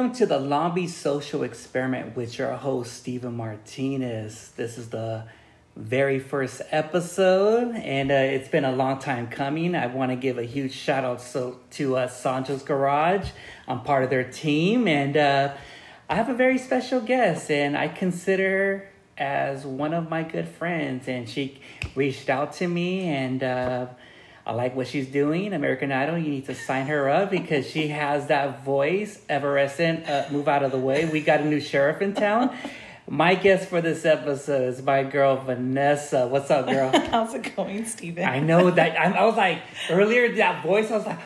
Welcome to the Beach Social Experiment with your host, Stephen Martinez. This is the very first episode, and uh, it's been a long time coming. I want to give a huge shout out so, to uh, Sancho's Garage. I'm part of their team, and uh, I have a very special guest, and I consider as one of my good friends. And she reached out to me, and uh, I like what she's doing. American Idol, you need to sign her up because she has that voice. Evanescence, uh, move out of the way. We got a new sheriff in town. My guest for this episode is my girl Vanessa. What's up, girl? How's it going, Steven? I know that. I, I was like earlier that voice. I was like,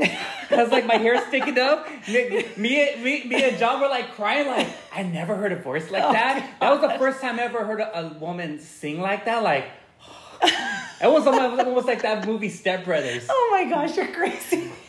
I was like my hair sticking up. Me, me, me, me and John were like crying. Like I never heard a voice like Oh, that. That was the first time I ever heard a, a woman sing like that. Like it was almost, almost like that movie Step Brothers. Oh my gosh, you're crazy.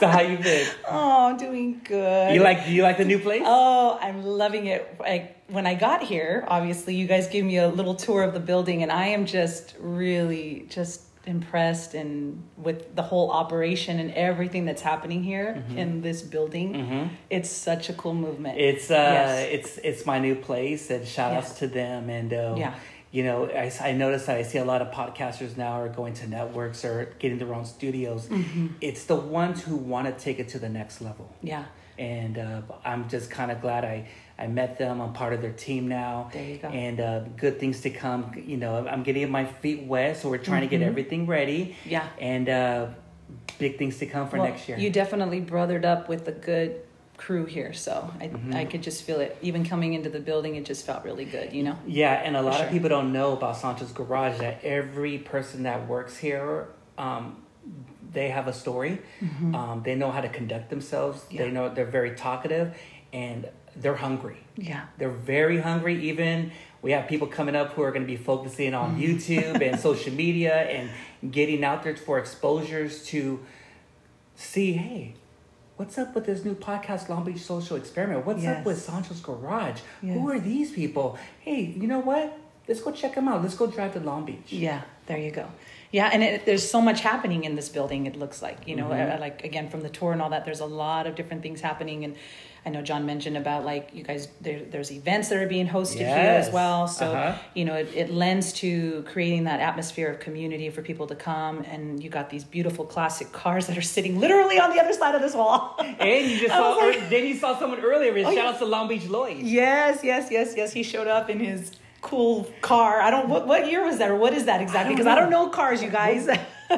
So how you been? Oh, I'm doing good. You like? Do you like the new place? Oh, I'm loving it. I, when I got here, obviously, you guys gave me a little tour of the building, and I am just really just impressed and with the whole operation and everything that's happening here in this building. It's such a cool movement. It's uh, Yes. it's it's my new place, and shout outs to them. And uh, Yeah. You know, I, I noticed that I see a lot of podcasters now are going to networks or getting their own studios. Mm-hmm. It's the ones who want to take it to the next level. yeah. And uh, I'm just kind of glad I, I met them. I'm part of their team now. There you go. And uh, good things to come. You know, I'm getting my feet wet, so we're trying to get everything ready. Mm-hmm. Yeah. And uh, big things to come for Well, next year. You definitely brothered up with a good crew here, so I, Mm-hmm. I could just feel it. Even coming into the building, it just felt really good, you know? Yeah, and a lot sure. of people don't know about Sancho's Garage that every person that works here, um, they have a story. Um, they know how to conduct themselves. They Mm-hmm. Know they're very talkative, and they're hungry. Yeah. They're very hungry. Even we have people coming up who are going to be focusing Mm. on YouTube and social media and getting out there for exposures to see, hey, what's up with this new podcast, Long Beach Social Experiment? What's up with Sancho's Garage? Who are these people? Hey, you know what? Let's go check them out. Let's go drive to Long Beach. Yeah, there you go. Yeah, and it, there's so much happening in this building. It looks like you know, Mm-hmm. uh, like again from the tour and all that. There's a lot of different things happening, and I know John mentioned about like you guys. There, there's events that are being hosted here as well. So Uh-huh. you know, it, it lends to creating that atmosphere of community for people to come. And you got these beautiful classic cars that are sitting literally on the other side of this wall. And you just saw, like- then you saw someone earlier. Oh, shout yeah. out to Long Beach Lloyd. yes, yes, yes, yes. He showed up in his cool car. I don't what what year was that or what is that exactly? Because I know. don't know cars, you guys.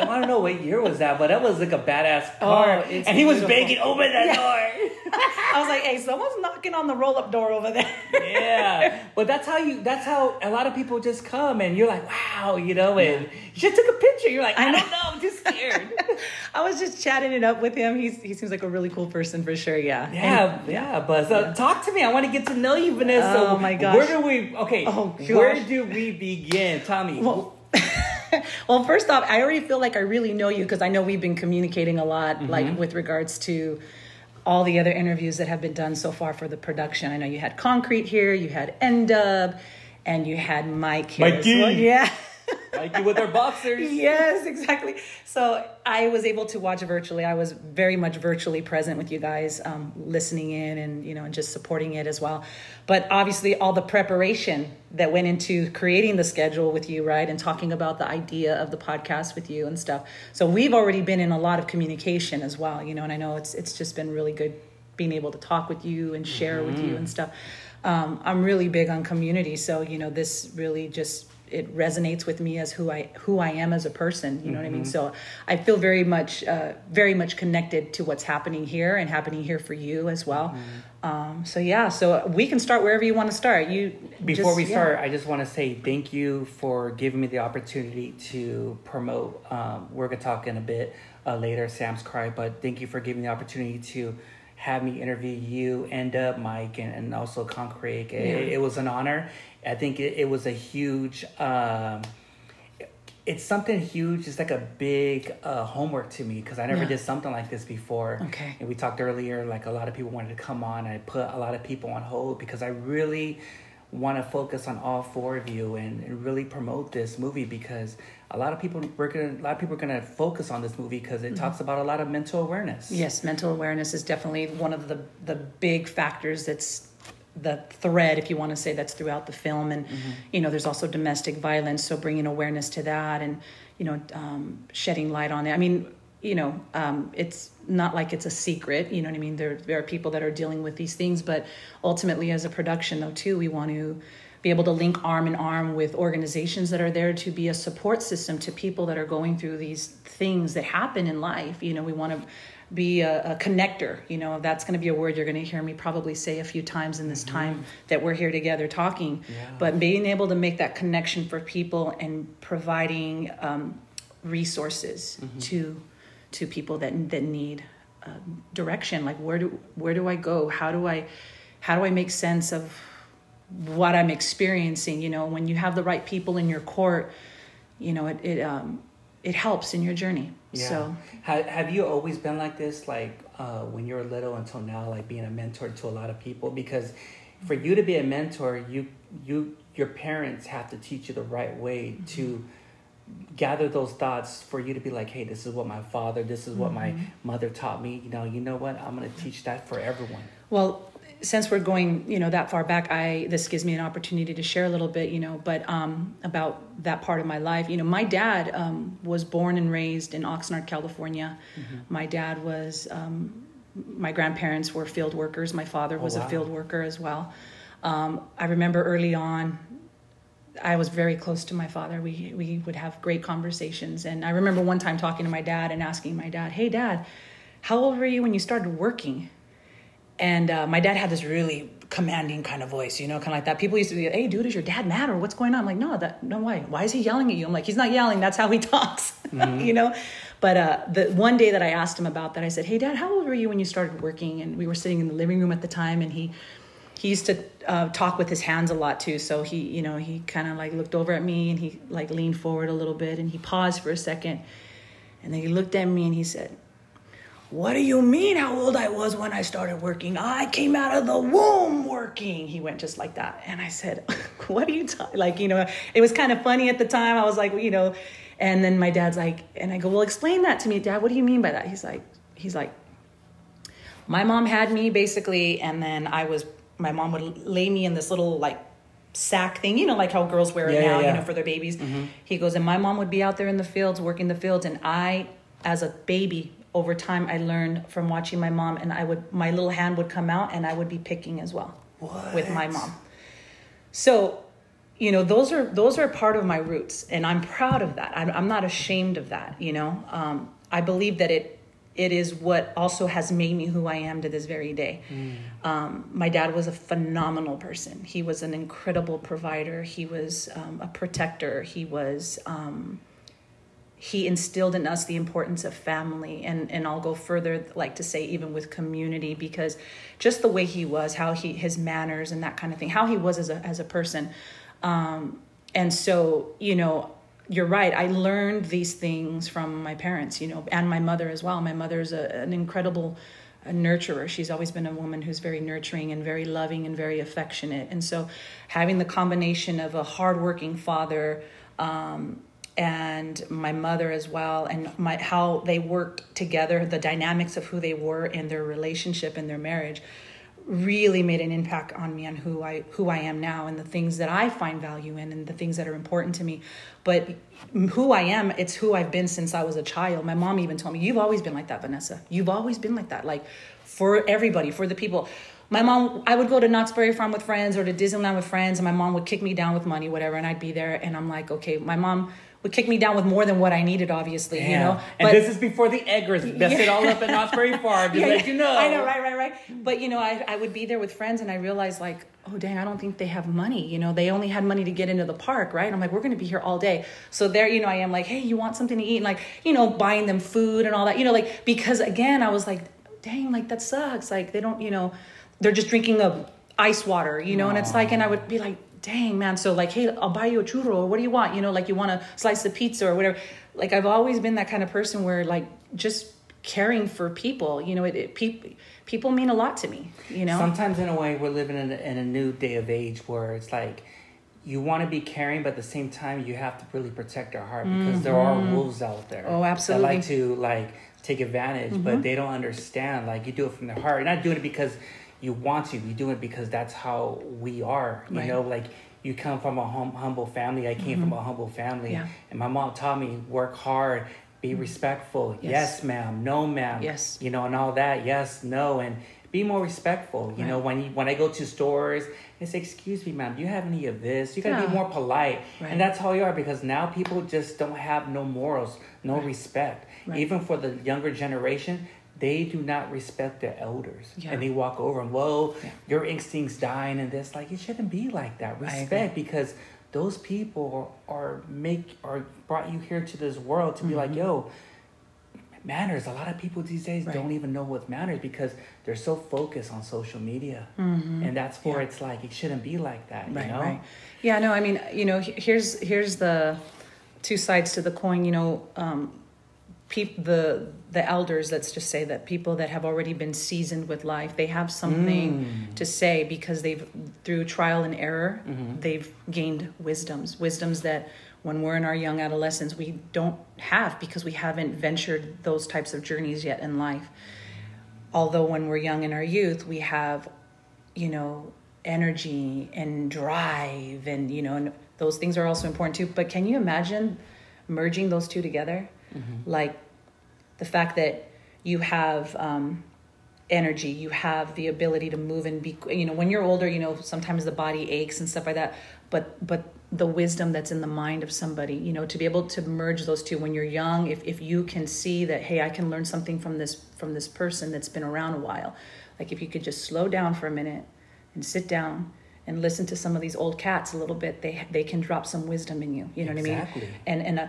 I don't know what year was that, but that was like a badass oh, car. Oh, and he was beautiful. begging, open the door. I was like, hey, someone's knocking on the roll up door over there. yeah, but that's how you. That's how a lot of people just come, and you're like, wow, you know, and you just took a picture. You're like, I, I don't know, I'm just scared. I was just chatting it up with him. He's, he seems like a really cool person for sure. Yeah. yeah, yeah, but so talk to me. I want to get to know you, Vanessa. Oh, my gosh. Where do we? Okay, Oh, gosh. where do we begin, Tommy? Well, well, first off, I already feel like I really know you because I know we've been communicating a lot, Mm-hmm. like with regards to all the other interviews that have been done so far for the production. I know you had Concrete here, you had N Dub, and you had Mike here. Mikey. well. Yeah. Like you with our boxers. yes, exactly. So I was able to watch virtually. I was very much virtually present with you guys, um, listening in and you know and just supporting it as well. But obviously, all the preparation that went into creating the schedule with you, right, and talking about the idea of the podcast with you and stuff. So we've already been in a lot of communication as well, you know. And I know it's it's just been really good being able to talk with you and share with you and stuff. Um, I'm really big on community, so you know this really just it resonates with me as who I who I am as a person. You know what I mean? So I feel very much uh, very much connected to what's happening here and happening here for you as well. Um, so yeah, so we can start wherever you want to start. You Before just- we yeah. start, I just want to say thank you for giving me the opportunity to promote. Um, we're gonna talk in a bit uh, later, Sam's Cry, but thank you for giving the opportunity to have me interview you and uh, Mike and, and also Concrete. It, it was an honor. I think it, it was a huge. Um, it's something huge. It's like a big uh, homework to me because I never Yeah. did something like this before. Okay. And we talked earlier, like a lot of people wanted to come on. I put a lot of people on hold because I really want to focus on all four of you and, and really promote this movie because a lot of people we're gonna a lot of people are gonna focus on this movie because it mm-hmm. talks about a lot of mental awareness. Yes, mental awareness is definitely one of the the big factors that's the thread, if you want to say, that's throughout the film. And mm-hmm. you know, there's also domestic violence, so bringing awareness to that and you know, um, shedding light on it. I mean, you know, um, it's not like it's a secret. You know what I mean? There there are people that are dealing with these things, but ultimately, as a production, though, too, we want to be able to link arm in arm with organizations that are there to be a support system to people that are going through these things that happen in life. You know, we want to be a, a connector. You know, that's going to be a word you're going to hear me probably say a few times in this mm-hmm. time that we're here together talking. Yeah. But being able to make that connection for people and providing um, resources mm-hmm. to to people that that need uh, direction. Like where do where do I go? How do I how do I make sense of what I'm experiencing? You know, when you have the right people in your court, you know, it it um, it helps in your journey. Yeah. So, have, have you always been like this, like uh, when you were little until now, like being a mentor to a lot of people? Because for you to be a mentor, you you your parents have to teach you the right way mm-hmm. to gather those thoughts for you to be like, hey, this is what my father, this is what mm-hmm. my mother taught me. You know, you know what? I'm going to teach that for everyone. Well, since we're going, you know, that far back, I this gives me an opportunity to share a little bit, you know, but um, about that part of my life. You know, my dad um, was born and raised in Oxnard, California. Mm-hmm. My dad was. Um, my grandparents were field workers. My father oh, was oh, wow. a field worker as well. Um, I remember early on, I was very close to my father. We we would have great conversations, and I remember one time talking to my dad and asking my dad, "Hey, Dad, how old were you when you started working?" And uh, my dad had this really commanding kind of voice, you know, kind of like that. People used to be, "Hey, dude, is your dad mad or what's going on?" I'm like, "No, that no why? Why is he yelling at you?" I'm like, "He's not yelling. That's how he talks," mm-hmm. you know. But uh, the one day that I asked him about that, I said, "Hey, Dad, how old were you when you started working?" And we were sitting in the living room at the time, and he he used to uh, talk with his hands a lot too. So he, you know, he kind of like looked over at me and he like leaned forward a little bit and he paused for a second, and then he looked at me and he said, "What do you mean? How old I was when I started working? I came out of the womb working." He went just like that, and I said, "What are you talking?" Like, you know, it was kind of funny at the time. I was like, you know, and then my dad's like, and I go, "Well, explain that to me, Dad. What do you mean by that?" He's like, he's like, my mom had me basically, and then I was my mom would lay me in this little like sack thing, you know, like how girls wear it yeah, now, yeah, yeah. you know, for their babies. Mm-hmm. He goes, and my mom would be out there in the fields working the fields, and I, as a baby, over time, I learned from watching my mom, and I would my little hand would come out, and I would be picking as well what? with my mom. So, you know, those are those are part of my roots, and I'm proud of that. I'm, I'm not ashamed of that. You know, um, I believe that it it is what also has made me who I am to this very day. Mm. Um, my dad was a phenomenal person. He was an incredible provider. He was um, a protector. He was um, he instilled in us the importance of family, and and I'll go further, like to say even with community, because just the way he was, how he his manners and that kind of thing, how he was as a as a person. Um, and so, you know, you're right. I learned these things from my parents, you know, and my mother as well. My mother's a, an incredible a nurturer. She's always been a woman who's very nurturing and very loving and very affectionate. And so, having the combination of a hardworking father um, and my mother as well, and my how they worked together, the dynamics of who they were in their relationship and their marriage, really made an impact on me on who I who I am now and the things that I find value in and the things that are important to me. But who I am, it's who I've been since I was a child. My mom even told me, "You've always been like that, Vanessa. You've always been like that. Like for everybody, for the people." My mom, I would go to Knott's Berry Farm with friends or to Disneyland with friends, and my mom would kick me down with money, whatever, and I'd be there, and I'm like, okay, my mom would kick me down with more than what I needed, obviously, yeah. you know. And this is before the Eggers messed yeah. it all up at Berry Farm, just yeah, let you know. I know, right, right, right. But you know, I, I would be there with friends and I realized like, oh dang, I don't think they have money. You know, they only had money to get into the park, right? And I'm like, we're gonna be here all day. So there, you know, I am like, hey, you want something to eat? And like, you know, buying them food and all that, you know, like because again, I was like, dang, like that sucks. Like they don't, you know, they're just drinking a ice water, you know, Aww. and it's like, and I would be like, dang man so like hey i'll buy you a churro or what do you want you know like you want a slice of pizza or whatever like i've always been that kind of person where like just caring for people. You know, it, it people people mean a lot to me. You know, Sometimes, in a way, we're living in a, in a new day of age where it's like you want to be caring, but at the same time, you have to really protect our heart because there are wolves out there. Mm-hmm. Oh, That absolutely. like to like take advantage, Mm-hmm. but they don't understand. Like you do it from the heart. You're not doing it because you want to. You do it because that's how we are. You Right. know, like. You come from a hum- humble family. I came from a humble family, Mm-hmm. Yeah. and my mom taught me work hard, be respectful. Yes. Yes, ma'am. No, ma'am. Yes. You know, and all that. Yes, no, and be more respectful. You Right. know, when you, when I go to stores, they say, "Excuse me, ma'am, do you have any of this?" You gotta Yeah. be more polite, Right. and that's how you are because now people just don't have no morals, no respect. Even for the younger generation, they do not respect their elders, Yeah. and they walk over them "Whoa, Yeah. your instincts dying," and this like it shouldn't be like that. Respect because those people are make are brought you here to this world to be like, yo, manners. A lot of people these days Mm-hmm. Right. don't even know what manners because they're so focused on social media, and that's where Mm-hmm. Yeah. it's like it shouldn't be like that. right you know, right yeah no i mean you know here's here's the two sides to the coin you know um the the elders let's just say that people that have already been seasoned with life they have something Mm. to say because they've through trial and error Mm-hmm. they've gained wisdoms wisdoms that when we're in our young adolescence we don't have because we haven't ventured those types of journeys yet in life although when we're young in our youth we have you know energy and drive and you know and those things are also important too but can you imagine merging those two together like the fact that you have um, energy you have the ability to move and be you know when you're older you know sometimes the body aches and stuff like that but but the wisdom that's in the mind of somebody you know to be able to merge those two when you're young if, if you can see that hey i can learn something from this from this person that's been around a while like if you could just slow down for a minute and sit down and listen to some of these old cats a little bit they they can drop some wisdom in you. You know what i Exactly. mean and and uh,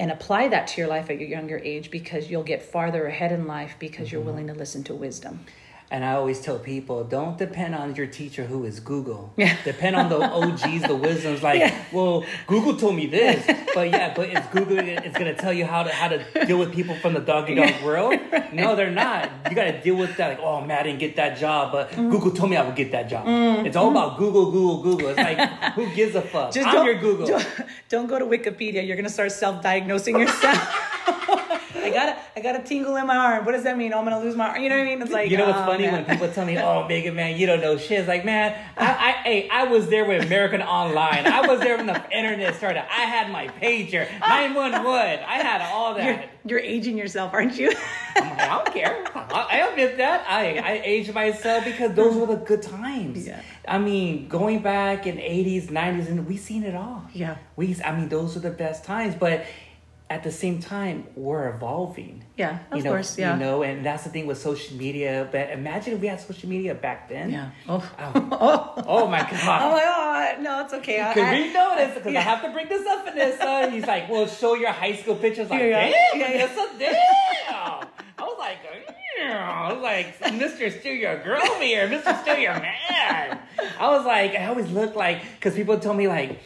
and apply that to your life at your younger age because you'll get farther ahead in life because you're mm-hmm. willing to listen to wisdom And I always tell people, don't depend on your teacher who is Google. Yeah. Depend on the OGs, the wisdoms. Like, Yeah. well, Google told me this, but yeah, but it's Google. It's gonna tell you how to how to deal with people from the dog eat dog world. No, they're not. You gotta deal with that. Like, oh man, I didn't get that job, but Mm. Google told me I would get that job. It's all about Google, Google, Google. It's like, who gives a fuck? just I'm don't, your Google. Don't, don't go to wikipedia you're gonna start self-diagnosing yourself i got a i got a tingle in my arm what does that mean oh, i'm gonna lose my arm you know what i mean it's like You know what's oh, funny man. when people tell me, "Oh, Mega, man, you don't know shit." It's like, man, I, I, hey, I was there with American Online. I was there when the internet started. I had my pager, nine one one. I had all you're, that. you're aging yourself aren't you I'm like, I don't care. I, I admit that. I, I aged myself because those were the good times. Yeah. I mean, going back in '80s, '90s, and we seen it all. Yeah. We, I mean, those are the best times, but. At the same time, we're evolving. Yeah, of you know, course, yeah. You know, and that's the thing with social media. But imagine if we had social media back then. yeah oh Oh, oh, oh. oh my god. oh god. my god no it's okay I, Because we know this, because yeah. I have to bring this up, Vanessa. Uh, he's like, well, show your high school pictures. Like, Yeah, damn, Yeah, yeah. Vanessa, damn. I was like. I was like, Mr. Still your girl here, Mr. Still your man. I was like, I always look like, because people told me, like,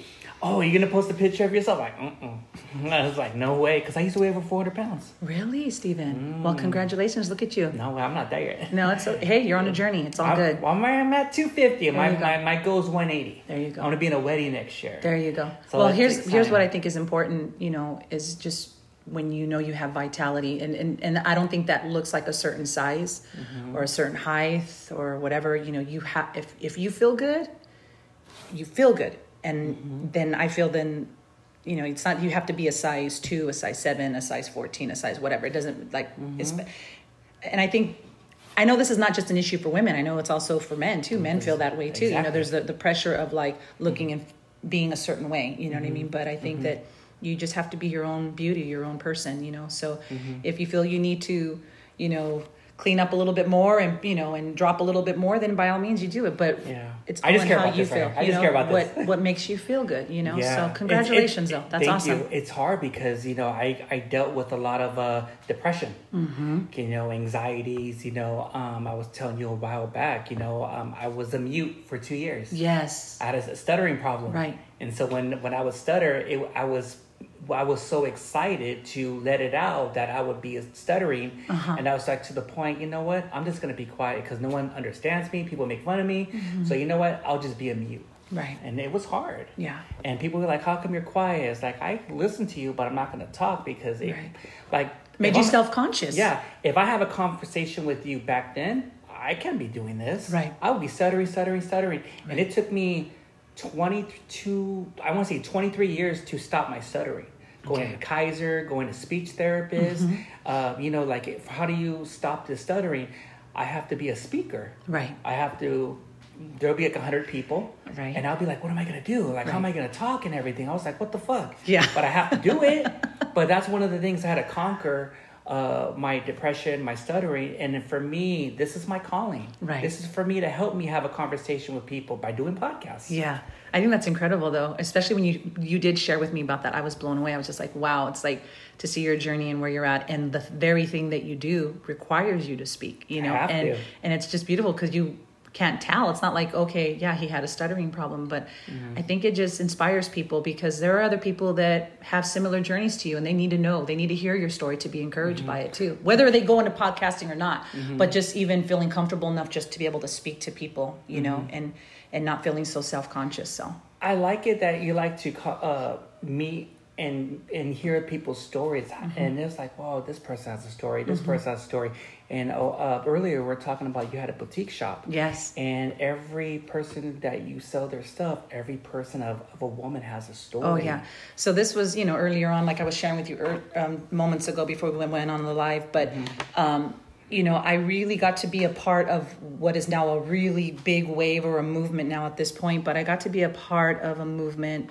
oh, you're going to post a picture of yourself? Like, mm-mm. I was like, no way, because I used to weigh over 400 pounds. really stephen well Mm. congratulations look at you No, I'm not there yet. no it's hey you're on a journey it's all I'm, good well, I'm, at 250. My, go. my, my goal is 180. There you go. I want to be in a wedding next year. There you go. So well, here's takes here's what. I think is important. You know, is just when you know you have vitality, and and, and I don't think that looks like a certain size Mm-hmm. or a certain height or whatever. You know, you have if if you feel good, you feel good, and Mm-hmm. then I feel then. You know, it's not you have to be a size two, a size seven, a size fourteen, a size whatever. It doesn't like it's, Mm-hmm. and I think I know this is not just an issue for women. I know it's also for men too. Men feel that way too. You know, there's the, the pressure of like looking and being a certain way. You know what I mean? But I think that you just have to be your own beauty, your own person. You know, so if you feel you need to, you know, clean up a little bit more and you know and drop a little bit more, then by all means you do it. But Yeah. it's I just care how about you this feel. here. I you just know, care about what this. what makes you feel good. You know, Yeah. so congratulations it- though. That's thank awesome. You. It's hard because you know I, I dealt with a lot of uh, depression, mm-hmm. you know, anxieties. You know, um, I was telling you a while back. You know, um, I was a mute for two years. Yes. I had a stuttering problem. Right. And so when when I would stutter, it I was I was so excited to let it out that I would be stuttering, Uh-huh. and I was like to the point, you know what? I'm just gonna be quiet because no one understands me. People make fun of me, so you know what? I'll just be a mute. Mm-hmm. Right. And it was hard. Yeah. And people were like, "How come you're quiet?" It's like I listen to you, but I'm not gonna talk because it, Right. like, Made you self conscious. yeah, if I have a conversation with you back then, I can't be doing this. Right. I would be stuttering, stuttering, stuttering. And it took me 22, I want to say 23 years to stop my stuttering. Going to Kaiser, going to speech therapist. Uh, you know, like, if, how do you stop the stuttering? I have to be a speaker. Right. I have to, there'll be like 100 people. Right. And I'll be like, what am I going to do? Like, how am I going to talk and everything? I was like, what the fuck? Yeah. But I have to do it. but that's one of the things I had to conquer uh, my depression, my stuttering. And for me, this is my calling. Right. This is for me to help me have a conversation with people by doing podcasts. Yeah. I think that's incredible though, especially when you you did share with me about that. I was blown away. I was just like, wow, it's like to see your journey and where you're at and the very thing that you do requires you to speak, you know. and to. and it's just beautiful cuz you can't tell. It's not like, okay, yeah, he had a stuttering problem, but Mm-hmm. I think it just inspires people because there are other people that have similar journeys to you and they need to know, they need to hear your story to be encouraged Mm-hmm. by it too. Whether they go into podcasting or not, but just even feeling comfortable enough just to be able to speak to people, you know, Mm-hmm. and and not feeling so self-conscious. So, I like it that you like to uh, meet and and hear people's stories, Mm-hmm. and it's like, wow, this person has a story, this person has a story. And oh, uh, earlier we are talking about you had a boutique shop, yes. and every person that you sell their stuff, every person of, of a woman has a story. Oh yeah. So this was, you know, earlier on, like I was sharing with you ear um, moments ago before we went on the live, but, um, you know, I really got to be a part of what is now a really big wave or a movement now at this point. But I got to be a part of a movement,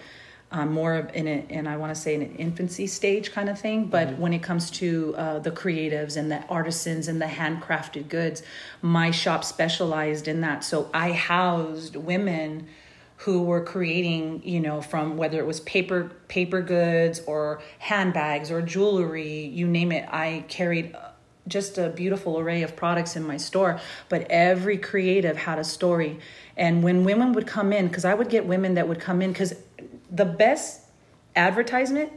um, more of in it, and I want to say in an infancy stage kind of thing. But when it comes to uh, the creatives and the artisans and the handcrafted goods, my shop specialized in that. So I housed women who were creating you know from whether it was paper paper goods or handbags or jewelry you name it i carried uh, just a beautiful array of products in my store but every creative had a story and when women would come in because i would get women that would come in because the best advertisement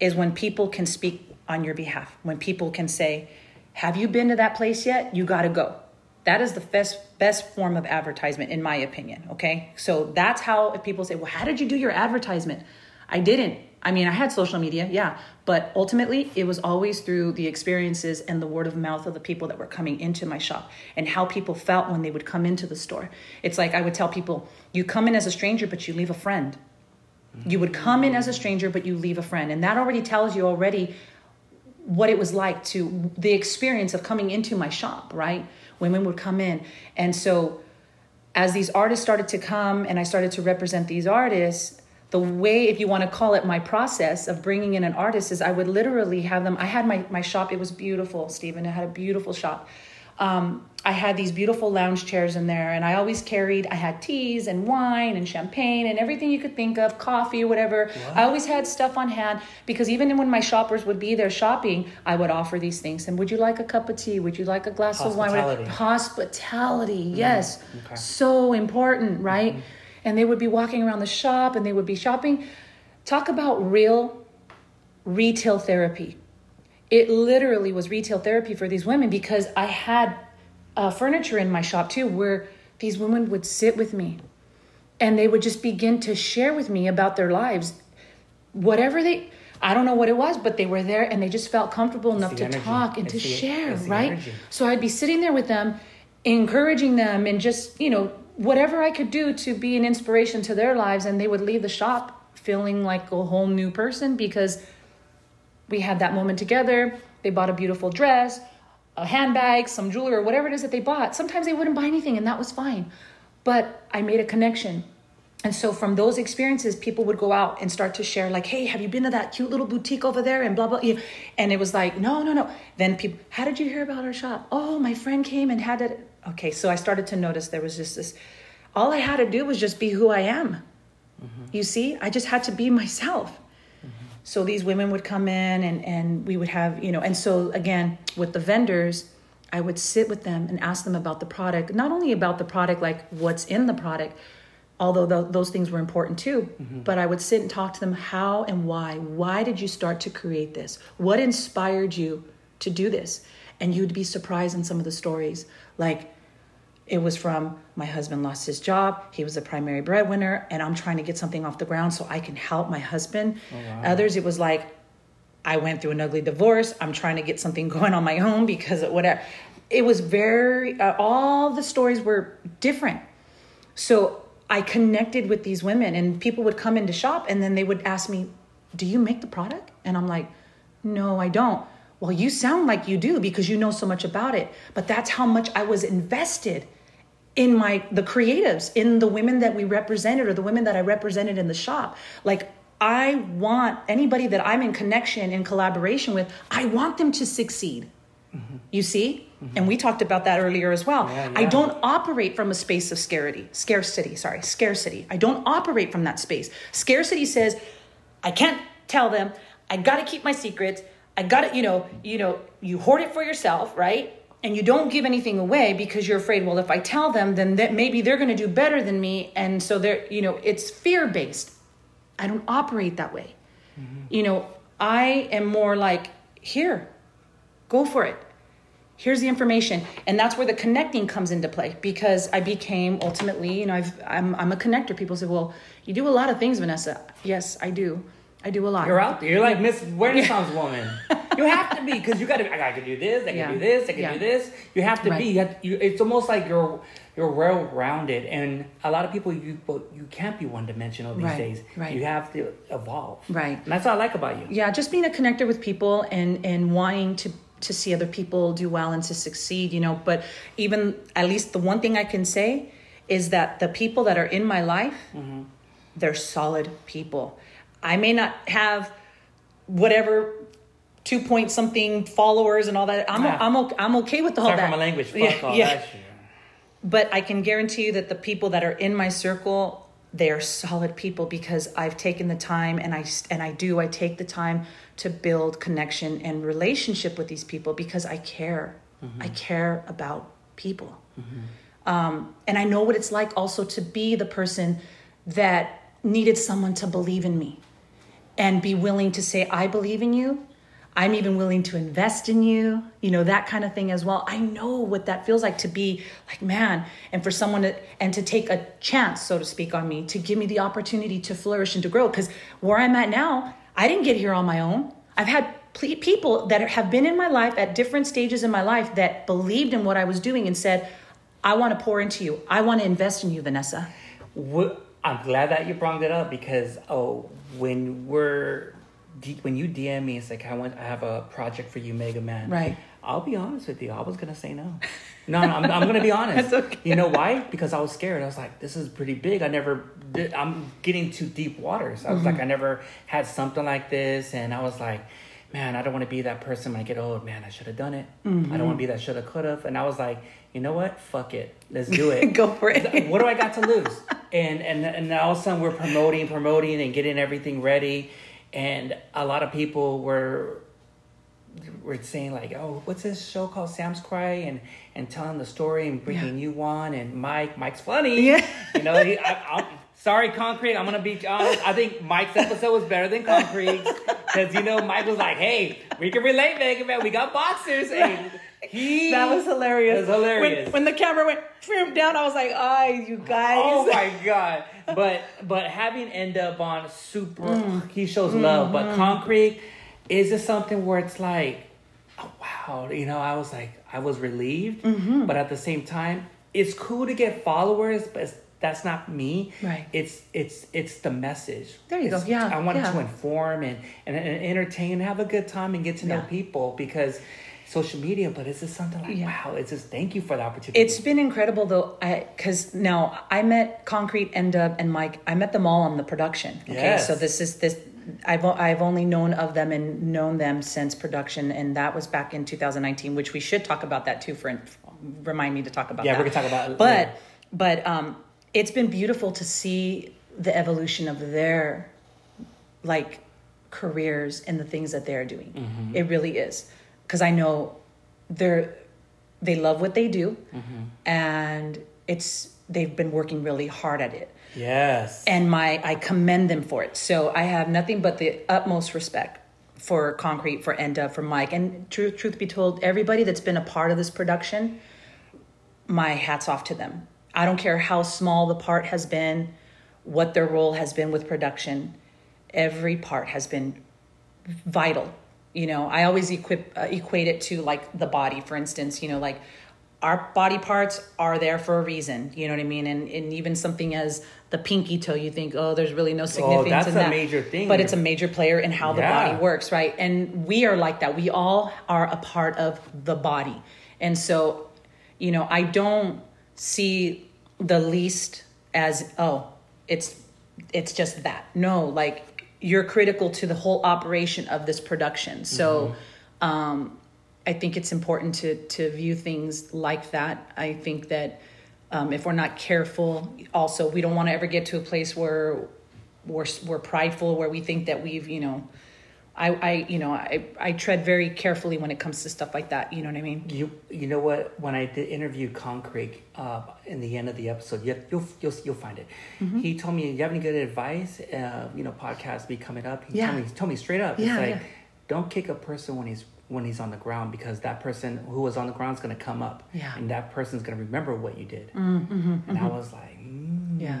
is when people can speak on your behalf. When people can say have you been to that place yet? You got to go. That is the best best form of advertisement in my opinion okay? So that's how if people say well how did you do your advertisement? I didn't. I mean i had social media yeah but ultimately it was always through the experiences and the word of mouth of the people that were coming into my shop and how people felt when they would come into the store. It's like i would tell people you come in as a stranger but you leave a friend you would come in as a stranger but you leave a friend and that already tells you already what it was like to the experience of coming into my shop, right? Women would come in. And so as these artists started to come and I started to represent these artists, the way, if you want to call it my process of bringing in an artist, is I would literally have them. I had my, my shop, it was beautiful, Stephen. I had a beautiful shop. Um, I had these beautiful lounge chairs in there, and I always carried, I had teas and wine and champagne and everything you could think of, coffee whatever. I always had stuff on hand because even when my shoppers would be there shopping, I would offer these things. And would you like a cup of tea? Would you like a glass of wine? Hospitality. Hospitality, yes. okay. So important, right? And they would be walking around the shop and they would be shopping. Talk about real retail therapy. It literally was retail therapy for these women because I had uh, furniture in my shop too where these women would sit with me and they would just begin to share with me about their lives. Whatever they, I don't know what it was, but they were there and they just felt comfortable enough to energy. talk and It's to the- share, right? energy. So I'd be sitting there with them, encouraging them, and just, you know, whatever I could do to be an inspiration to their lives. And they would leave the shop feeling like a whole new person because we had that moment together. They bought a beautiful dress, a handbag, some jewelry, or whatever it is that they bought. Sometimes they wouldn't buy anything, and that was fine. But I made a connection. And so from those experiences, people would go out and start to share, like, hey, have you been to that cute little boutique over there? And blah, blah. And it was like, no, no, no. Then people, how did you hear about our shop? Oh, my friend came and had it. Okay, so I started to notice there was just this, all I had to do was just be who I am. Mm-hmm. You see, I just had to be myself. So these women would come in and, and we would have, you know, and so again, with the vendors, I would sit with them and ask them about the product, not only about the product, like what's in the product, although th- those things were important too. Mm-hmm. But I would sit and talk to them how and why. Why did you start to create this? What inspired you to do this? And you'd be surprised in some of the stories. Like, it was from my husband lost his job. He was a primary breadwinner, and I'm trying to get something off the ground so I can help my husband. Others, it was like, I went through an ugly divorce. I'm trying to get something going on my own because of whatever. It was very, uh, all the stories were different. So I connected with these women, and people would come into shop and then they would ask me, Do you make the product? And I'm like, No, I don't. Well, you sound like you do because you know so much about it. But that's how much I was invested in my the creatives in the women that we represented or the women that i represented in the shop. Like i want anybody that i'm in connection in collaboration with i want them to succeed. Mm-hmm. You see? Mm-hmm. And we talked about that earlier as well. Yeah, i don't operate from a space of scarcity scarcity sorry scarcity. I don't operate from that space. Scarcity says i can't tell them. I got to keep my secrets. I got to you know you know you hoard it for yourself right and you don't give anything away because you're afraid well if i tell them then that maybe they're going to do better than me. And so they're you know it's fear based i don't operate that way. Mm-hmm. You know i am more like here go for it. Here's the information. And that's where the connecting comes into play because i became ultimately you know I've, I'm, I'm a connector. People say well you do a lot of things vanessa. Yes i do i do a lot You're out there. You're like Miss Renaissance woman. You have to be because you got to. I can do this. I can Yeah. do this. I can Yeah. do this. You have to Right. be. You have you, it's almost like you're you're well rounded, and a lot of people you you can't be one dimensional these Right, days. right. You have to evolve. Right. And that's what I like about you. yeah just being a connector with people and and wanting to to see other people do well and to succeed you know but even at least the one thing i can say is that the people that are in my life mm-hmm. they're solid people i may not have whatever two point something followers and all that i'm, Yeah. I'm, okay, I'm okay with all Sorry that for my language. Fuck yeah, all yeah. that but I can guarantee you that the people that are in my circle, they are solid people because I've taken the time and I and I do I take the time to build connection and relationship with these people because I care. I care about people. Um, and I know what it's like also to be the person that needed someone to believe in me and be willing to say, I believe in you. I'm even willing to invest in you, you know, that kind of thing as well. I know what that feels like to be like, man, and for someone to, and to take a chance, so to speak, on me, to give me the opportunity to flourish and to grow. Because where I'm at now, I didn't get here on my own. I've had ple- people that have been in my life at different stages in my life that believed in what I was doing and said, I want to pour into you. I want to invest in you, Vanessa. What, I'm glad that you brought that up because oh, when we're when you DM me, it's like I want I have a project for you, Mega Man. Right. I'll be honest with you. I was gonna say no. No, no I'm, I'm gonna be honest. That's okay. You know why? Because I was scared. I was like, this is pretty big. I never. Did, I'm getting to deep waters. I was Mm-hmm. like, I never had something like this, and I was like. Man, I don't want to be that person when I get old. Man, I should have done it. I don't mm-hmm. want to be that shoulda, coulda. And I was like, you know what? Fuck it. Let's do it. Go for it. what do I got to lose? And and and all of a sudden we're promoting, promoting, and getting everything ready. And a lot of people were were saying like, "Oh, what's this show called Sam's Cry?" and and telling the story and bringing you on and Mike. Mike's funny. Yeah. You know, he, I, I'm sorry, Concrete. I'm gonna be honest. Uh, I think Mike's episode was better than Concrete because you know Mike was like, "Hey, we can relate, Mega Man. We got boxers." And he That was hilarious. It was hilarious. When, when the camera went vroom down, I was like, "Ah, you guys." Oh my god! But but having end up on super, mm. he shows love. But mm-hmm. concrete is just something where it's like, oh, wow, you know, I was like, I was relieved, mm-hmm. but at the same time, it's cool to get followers, but it's, that's not me. Right. It's it's it's the message. There you go. Yeah, I wanted yeah. to inform and, and and entertain, and have a good time, and get to know Yeah. people because. Social media, but it's just something like Yeah. wow! It's just thank you for the opportunity. It's been incredible though, because now I met Concrete, N Dub, and Mike. I met them all on the production. Okay, Yes. so this is this. I've I've only known of them and known them since production, and that was back in 2019, which we should talk about that too. For remind me to talk about. Yeah, that. we're gonna talk about it But later. but um, it's been beautiful to see the evolution of their like careers and the things that they're doing. Mm-hmm. It really is because I know they're they love what they do, Mm-hmm. and it's they've been working really hard at it Yes. and my I commend them for it. So I have nothing but the utmost respect for Concrete, for Enda, for Mike, and truth truth be told, everybody that's been a part of this production, my hats off to them. I don't care how small the part has been, what their role has been with production. Every part has been vital. You know, I always equip uh, equate it to like the body, for instance. You know, like our body parts are there for a reason. You know what I mean? And and even something as the pinky toe, you think, oh, there's really no significance oh, that's in a that. major thing. but it's a major player in how the body works, right? And we are like that. We all are a part of the body, and so, you know, I don't see the least as oh, it's it's just that. No, like you're critical to the whole operation of this production. So, um, I think it's important to to view things like that. I think that um, if we're not careful, also we don't want to ever get to a place where we're we're prideful, where we think that we've you know, I I you know I I tread very carefully when it comes to stuff like that. You know what I mean? You you know what? When I did interview Concrete uh, in the end of the episode, you, you'll you'll you'll find it. Mm-hmm. He told me, "You have any good advice? Uh, you know, podcast be coming up." He Yeah. told me he told me straight up. Yeah, it's like, yeah. don't kick a person when he's when he's on the ground because that person who was on the ground is going to come up, Yeah. and that person's going to remember what you did. Mm-hmm, and I was like, mm, Yeah.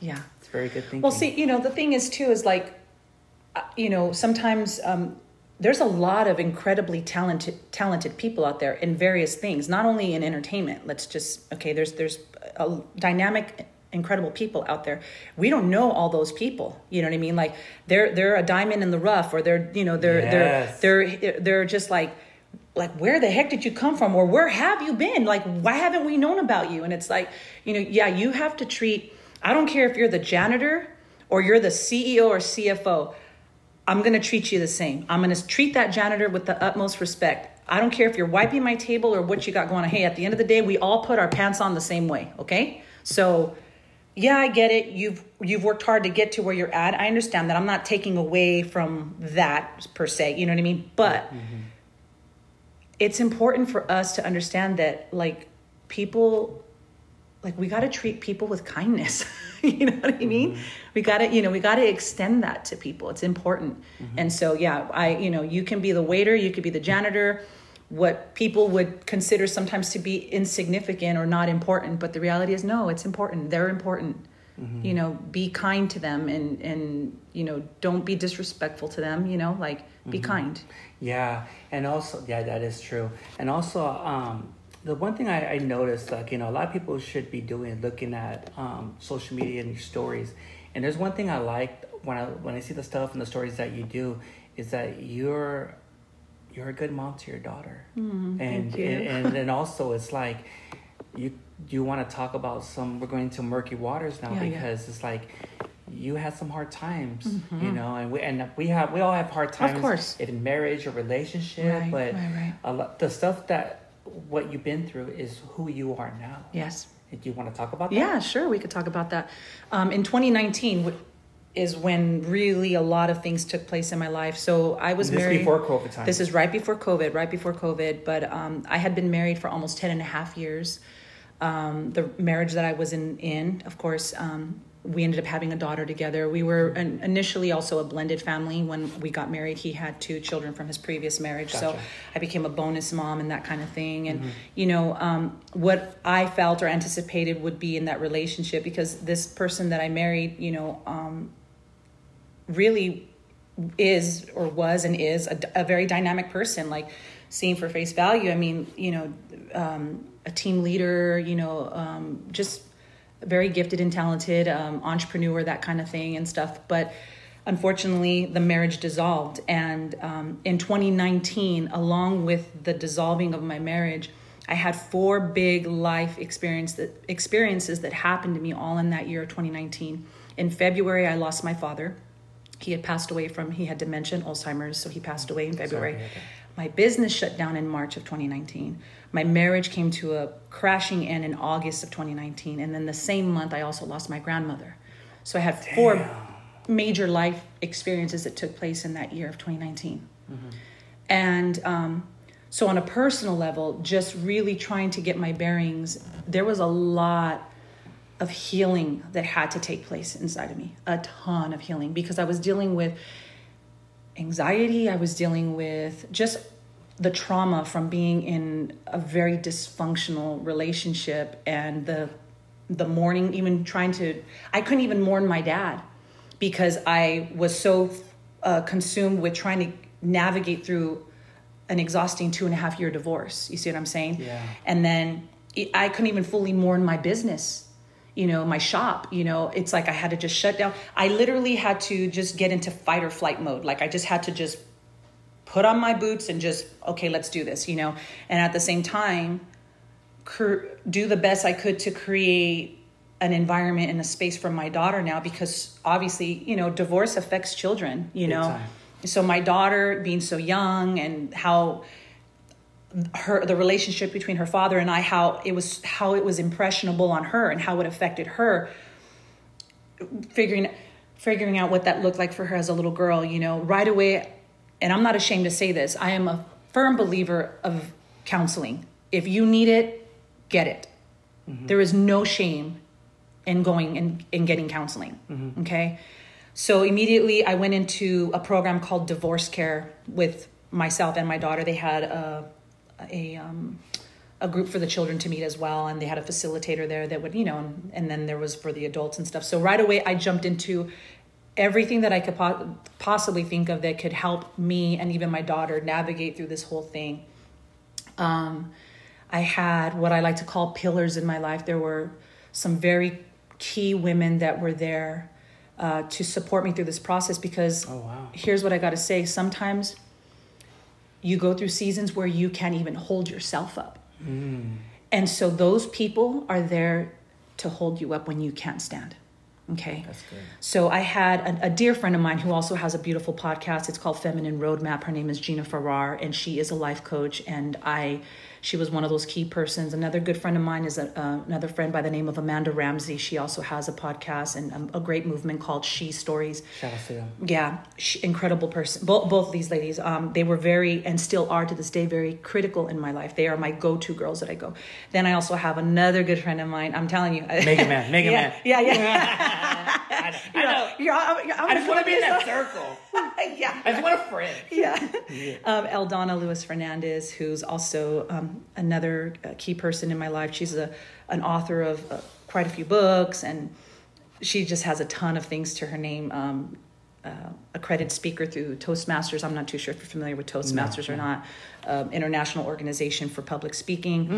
Yeah. it's very good thinking. Well, see, you know, the thing is too is like, you know, sometimes um, there's a lot of incredibly talented talented people out there in various things, not only in entertainment. Let's just okay. There's there's a dynamic, incredible people out there. We don't know all those people. You know what I mean? Like they're they're a diamond in the rough, or they're you know they're Yes. they're they're they're just like like where the heck did you come from or where have you been like why haven't we known about you and it's like you know yeah you have to treat i don't care if you're the janitor or you're the ceo or cfo i'm going to treat you the same. I'm going to treat that janitor with the utmost respect. I don't care if you're wiping my table or what you got going on. Hey at the end of the day we all put our pants on the same way okay? So yeah i get it. You've you've worked hard to get to where you're at. I understand that. I'm not taking away from that per se you know what i mean? But mm-hmm. it's important for us to understand that like people like we got to treat people with kindness you know what i mean? Mm-hmm. We got to you know we got to extend that to people. It's important. Mm-hmm. And so yeah i you know you can be the waiter you could be the janitor. What people would consider sometimes to be insignificant or not important but the reality is no it's important. They're important. Mm-hmm. You know be kind to them and and you know don't be disrespectful to them you know like be kind. Yeah, and also yeah, that is true. And also, um, the one thing I, I noticed, like you know, a lot of people should be doing looking at um, social media and your stories. And there's one thing I like when I when I see the stuff and the stories that you do is that you're you're a good mom to your daughter, and, thank you. and and then also it's like you you want to talk about some we're going to murky waters now Yeah, yeah. because it's like you had some hard times you know and we and we have we all have hard times of course. in marriage or relationship Right, but right, right. a lot the stuff that what you've been through is who you are now yes do you want to talk about that Yeah, sure. We could talk about that. Um, in 2019 is when really a lot of things took place in my life. So I was This married before COVID times. This is right before COVID, right before COVID. But um, I had been married for almost 10 and a half years. Um, the marriage that I was in, in of course, um, we ended up having a daughter together. We were an, initially also a blended family when we got married. He had two children from his previous marriage. So I became a bonus mom and that kind of thing. And, you know, um, what I felt or anticipated would be in that relationship because this person that I married, you know, um, really is or was and is a, a very dynamic person like seeing for face value i mean you know um, a team leader you know um, just very gifted and talented um, entrepreneur that kind of thing and stuff but unfortunately the marriage dissolved. And um, in 2019 along with the dissolving of my marriage i had four big life experience that, experiences that happened to me all in that year of 2019 in february i lost my father. He had passed away from he had dementia and alzheimer's so he passed away in february. hear that. my business shut down in march of 2019 my marriage came to a crashing end in august of 2019 and then the same month i also lost my grandmother. So i had four major life experiences that took place in that year of 2019 and um, so on a personal level just really trying to get my bearings there was a lot of healing that had to take place inside of me. A ton of healing because i was dealing with anxiety i was dealing with just the trauma from being in a very dysfunctional relationship and the the mourning even trying to i couldn't even mourn my dad because i was so uh, consumed with trying to navigate through an exhausting two and a half year divorce. You see what i'm saying? Yeah. and then it- i couldn't even fully mourn my business you know my shop you know. It's like i had to just shut down. I literally had to just get into fight or flight mode. Like i just had to just put on my boots and just okay let's do this you know? And at the same time cr- do the best i could to create an environment and a space for my daughter now because obviously you know divorce affects children you Big know? time. so my daughter being so young and how her the relationship between her father and I how it was how it was impressionable on her and how it affected her figuring figuring out what that looked like for her as a little girl you know? Right away and I'm not ashamed to say this I am a firm believer of counseling. If you need it get it. There is no shame in going and, and getting counseling okay? So immediately I went into a program called divorce care with myself and my daughter. They had a a um, a group for the children to meet as well and they had a facilitator there that would you know and, and then there was for the adults and stuff. So right away i jumped into everything that i could po- possibly think of that could help me and even my daughter navigate through this whole thing um, i had what i like to call pillars in my life there were some very key women that were there uh, to support me through this process because Oh, wow. here's what i got to say sometimes you go through seasons where you can't even hold yourself up. And so those people are there to hold you up when you can't stand. Okay. That's good. So I had a, a dear friend of mine who also has a beautiful podcast. It's called Feminine Roadmap. Her name is Gina Farrar, and she is a life coach. And I, she was one of those key persons. Another good friend of mine is a, uh, another friend by the name of Amanda Ramsey. She also has a podcast and um, a great movement called She Stories Shout out to them. yeah sh- incredible person both both these ladies um they were very and still are to this day very critical in my life they are my go-to girls that i go then i also have another good friend of mine i'm telling you Mega Man, Mega yeah, Man. yeah yeah I, I know. You're, I'm, you're, I'm I just want to be in that circle. yeah I just want a friend. yeah. Um, Eldana Lewis Fernandez, who's also um, another uh, key person in my life. She's a an author of uh, quite a few books, and she just has a ton of things to her name. Um, uh, accredited speaker through Toastmasters. I'm not too sure if you're familiar with Toastmasters or not. Um, international organization for public speaking.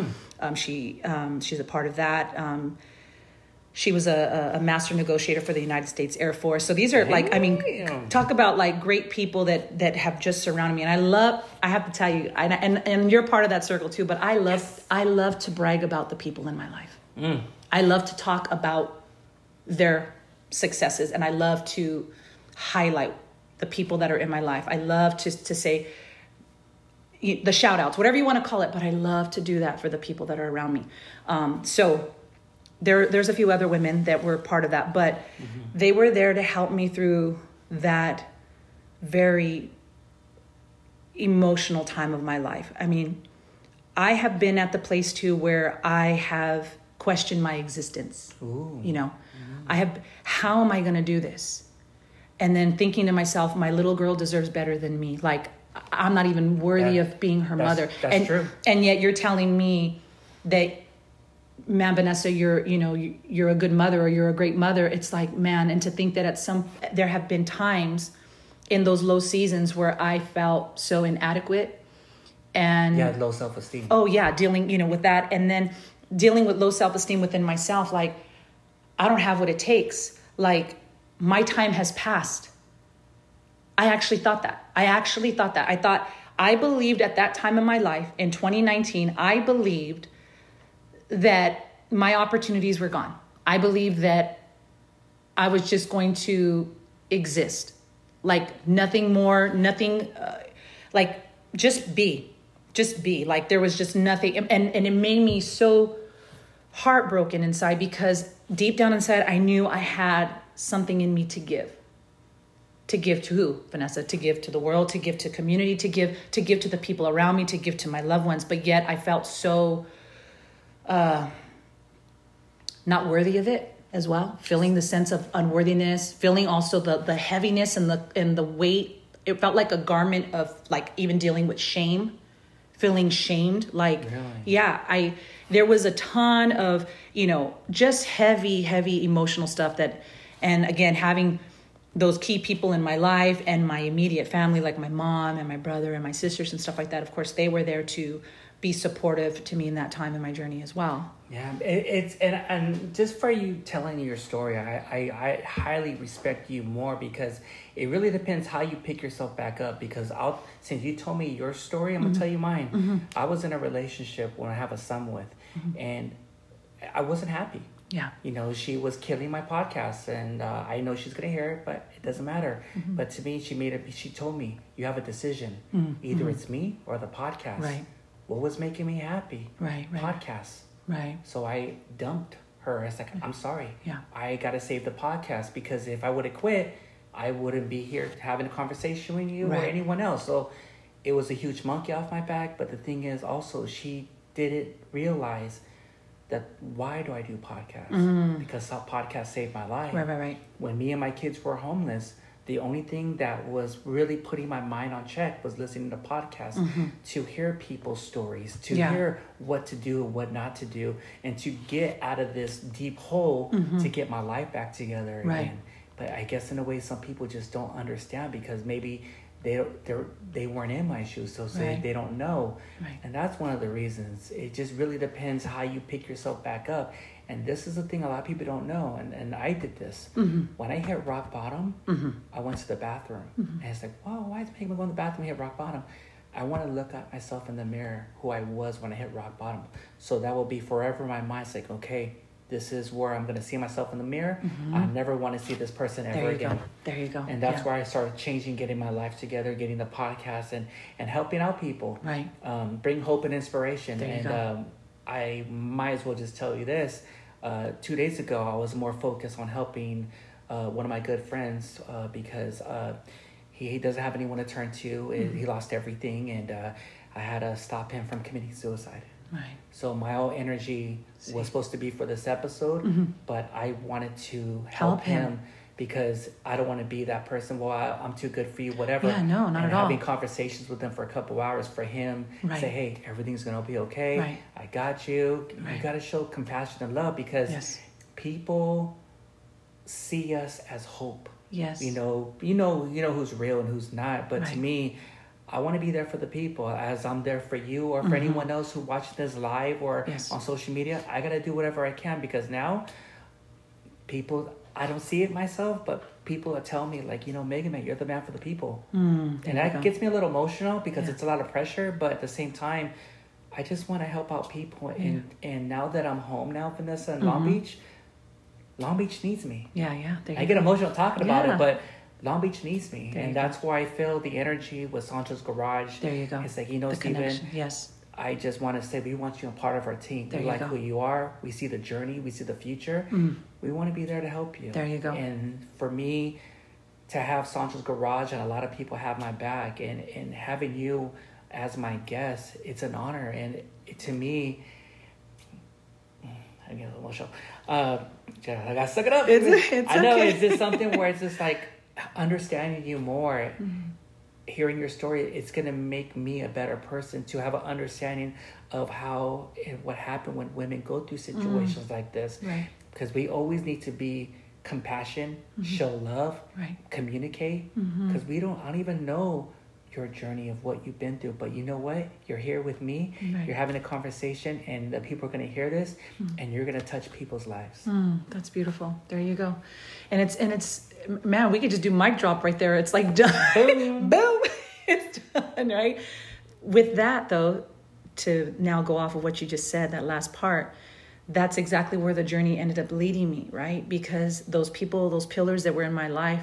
Um, she um, she's a part of that. She was a, a master negotiator for the United States Air Force. So these are like, I mean, talk about like great people that that have just surrounded me. And I love, I have to tell you, and and, and you're part of that circle too. But I love, I love to brag about the people in my life. I love to talk about their successes, and I love to highlight the people that are in my life. I love to to say the shout outs, whatever you want to call it, but I love to do that for the people that are around me. Um, so there, there's a few other women that were part of that, but mm-hmm. they were there to help me through that very emotional time of my life. I mean, I have been at the place too where I have questioned my existence. You know, mm-hmm. I have, how am I going to do this? And then thinking to myself, my little girl deserves better than me. Like, I'm not even worthy of being her that's- mother. that's and, true. And yet you're telling me that, man, Vanessa, you're, you know, you- you're a good mother or you're a great mother. It's like, man, and to think that at some, there have been times in those low seasons where I felt so inadequate and had low self esteem. oh yeah dealing you know with that and then dealing with low self-esteem within myself like i don't have what it takes like my time has passed i actually thought that i actually thought that i thought i believed at that time in my life in 2019 i believed that my opportunities were gone. I believed that i was just going to exist. Like nothing more nothing uh, like just be just be. Like there was just nothing and and it made me so heartbroken inside because deep down inside i knew i had something in me to give. To give to who vanessa? To give to the world to give to community to give to give to the people around me to give to my loved ones. But yet i felt so uh not worthy of it as well, feeling the sense of unworthiness, feeling also the the heaviness and the and the weight. It felt like a garment of like even dealing with shame, feeling shamed. Like Really? yeah, I there was a ton of you know just heavy, heavy emotional stuff that, and again having those key people in my life and my immediate family like my mom and my brother and my sisters and stuff like that of course they were there to be supportive to me in that time in my journey as well Yeah, it, it's and and just for you telling your story, I, I I highly respect you more because it really depends how you pick yourself back up. Because I'll since you told me your story, I'm gonna tell you mine. I was in a relationship when I have a son with, and I wasn't happy. yeah You know, she was killing my podcast, and uh, I know she's gonna hear it, but it doesn't matter. Mm-hmm. But to me, she made it. She told me, "You have a decision. Either it's me or the podcast." Mm-hmm. Right. What was making me happy? Right, right. Podcasts. right So I dumped her. I was like, I'm sorry. Yeah. I got to save the podcast because if I would have quit, I wouldn't be here having a conversation with you or anyone else. So it was a huge monkey off my back. But the thing is, also, she didn't realize that why do I do podcasts? Mm-hmm. Because that podcast saved my life. Right right right When me and my kids were homeless, the only thing that was really putting my mind on check was listening to podcasts to hear people's stories, to Mm-hmm. Yeah. hear what to do, and what not to do, and to get out of this deep hole to get my life back together Mm-hmm. Right. again. But I guess in a way, some people just don't understand because maybe they they they weren't in my shoes, so say Right. they don't know, Right. and that's one of the reasons. It just really depends how you pick yourself back up. And this is the thing a lot of people don't know, and, and I did this. Mm-hmm. When I hit rock bottom, I went to the bathroom. Mm-hmm. And it's like, wow, why is it making me go in the bathroom and hit rock bottom? I want to look at myself in the mirror, who I was when I hit rock bottom. So that will be forever in my mind. It's like, okay, this is where I'm going to see myself in the mirror. I never want to see this person ever Mm-hmm. there again. go there you go And that's Yeah. where I started changing, getting my life together, getting the podcast, and, and helping out people. Right. Um, bring hope and inspiration. There you and go. Um, I might as well just tell you this. Uh, two days ago, I was more focused on helping uh, one of my good friends uh, because uh, he, he doesn't have anyone to turn to. and Mm-hmm. He lost everything, and uh, I had to stop him from committing suicide. right So my whole energy was supposed to be for this episode, but I wanted to help, Mm-hmm. Help him. him. Because I don't want to be that person. Well, I, I'm too good for you, whatever. Yeah, no, not and at all. having conversations with him for a couple hours for him, Right. say, hey, everything's gonna be okay. Right. I got you. Right. You gotta show compassion and love because Yes. people see us as hope. Yes. You know, you know, you know who's real and who's not. But to me, I want to be there for the people as I'm there for you or for anyone else who watches this live or Mm-hmm. Yes. on social media. I gotta do whatever I can because now, people, I don't see it myself, but people are telling me like, you know, Mega, man, you're the man for the people, Mm, and that go. gets me a little emotional because Yeah. it's a lot of pressure. But at the same time, I just want to help out people, and and now that I'm home now, Vanessa in Long Mhm. Beach, Long Beach needs me. yeah yeah there you I get go. emotional talking about Yeah. it, but Long Beach needs me, There and go. that's where I feel the energy with Sancho's Garage. there you go It's like you know, the Steven, yes I just want to say we want you a part of our team. There we you like go. who you are. We see the journey. We see the future. Mm. We want to be there to help you. There you go. And for me, to have Sancho's Garage and a lot of people have my back, and and having you as my guest, it's an honor. And it, to me, I get a little emotional. Uh, I got to suck it up. It's- it's I know okay. it's just something where it's just like understanding you more Mm-hmm. Hearing your story, it's gonna make me a better person to have an understanding of how and what happened when women go through mm. situations like this. right Because we always need to be compassion, mm-hmm. show love, right communicate. Mm-hmm. Because we don't, I don't even know your journey of what you've been through. But you know what? You're here with me. Right. You're having a conversation, and the people are gonna hear this, mm. and you're gonna touch people's lives. Mm, that's beautiful. There you go. And it's and it's man, we could just do mic drop right there. It's like done. Boom. Boom. It's done, right? With that though, to now go off of what you just said, that last part, that's exactly where the journey ended up leading me, right? Because those people, those pillars that were in my life,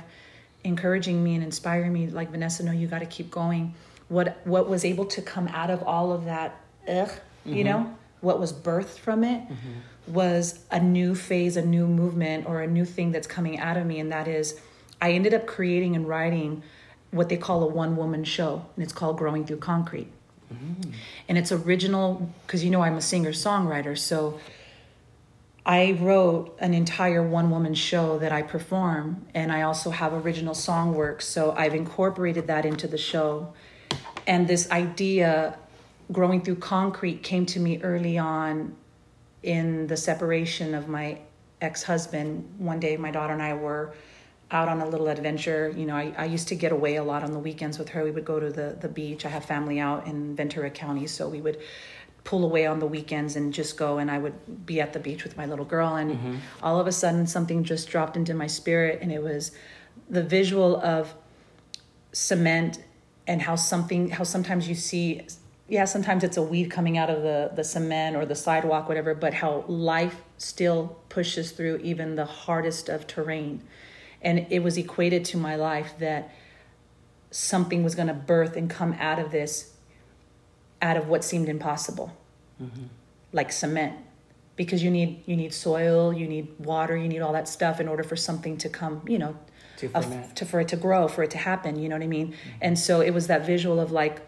encouraging me and inspiring me, like Vanessa, no, you got to keep going. What what was able to come out of all of that, ugh, you mm-hmm. know, what was birthed from it mm-hmm. Was a new phase, a new movement, or a new thing that's coming out of me, and that is, I ended up creating and writing what they call a one woman show, and it's called Growing Through Concrete. Mm-hmm. And it's original because you know I'm a singer songwriter, so I wrote an entire one woman show that I perform, and I also have original song work. So I've incorporated that into the show. And this idea, growing through concrete, came to me early on in the separation of my ex husband. One day, my daughter and I were out on a little adventure. You know, I, I used to get away a lot on the weekends with her. We would go to the, the beach. I have family out in Ventura County, so we would pull away on the weekends and just go and I would be at the beach with my little girl and mm-hmm. all of a sudden something just dropped into my spirit and it was the visual of cement and how something how sometimes you see yeah sometimes it's a weed coming out of the the cement or the sidewalk whatever but how life still pushes through even the hardest of terrain and it was equated to my life that something was going to birth and come out of this out of what seemed impossible, mm-hmm. like cement, because you need you need soil, you need water, you need all that stuff in order for something to come, you know, to, a, to for it to grow, for it to happen. You know what I mean? Mm-hmm. And so it was that visual of like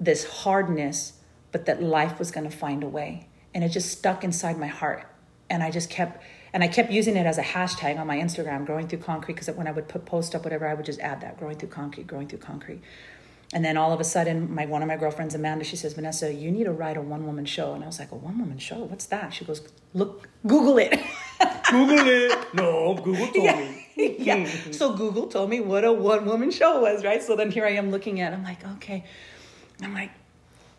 this hardness, but that life was going to find a way, and it just stuck inside my heart, and I just kept. And I kept using it as a hashtag on my Instagram, growing through concrete, because when I would put post up whatever, I would just add that, growing through concrete, growing through concrete. And then all of a sudden, my one of my girlfriends, Amanda, she says, Vanessa, you need to write a one woman show. And I was like, a one woman show? What's that? She goes, look, Google it. Google it. No, Google told yeah. me. yeah. So Google told me what a one woman show was, right? So then here I am looking at. It. I'm like, okay. I'm like,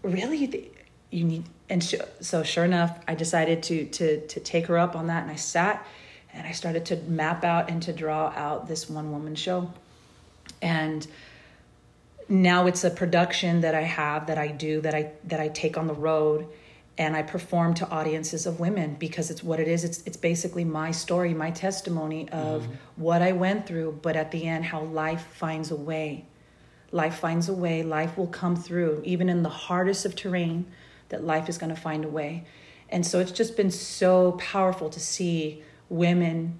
really? You need. And so sure enough, I decided to to to take her up on that, and I sat and I started to map out and to draw out this one woman show, and now it's a production that I have that I do that I that I take on the road and I perform to audiences of women because it's what it is it's it's basically my story my testimony of mm-hmm. what I went through but at the end how life finds a way life finds a way life will come through even in the hardest of terrain that life is going to find a way and so it's just been so powerful to see women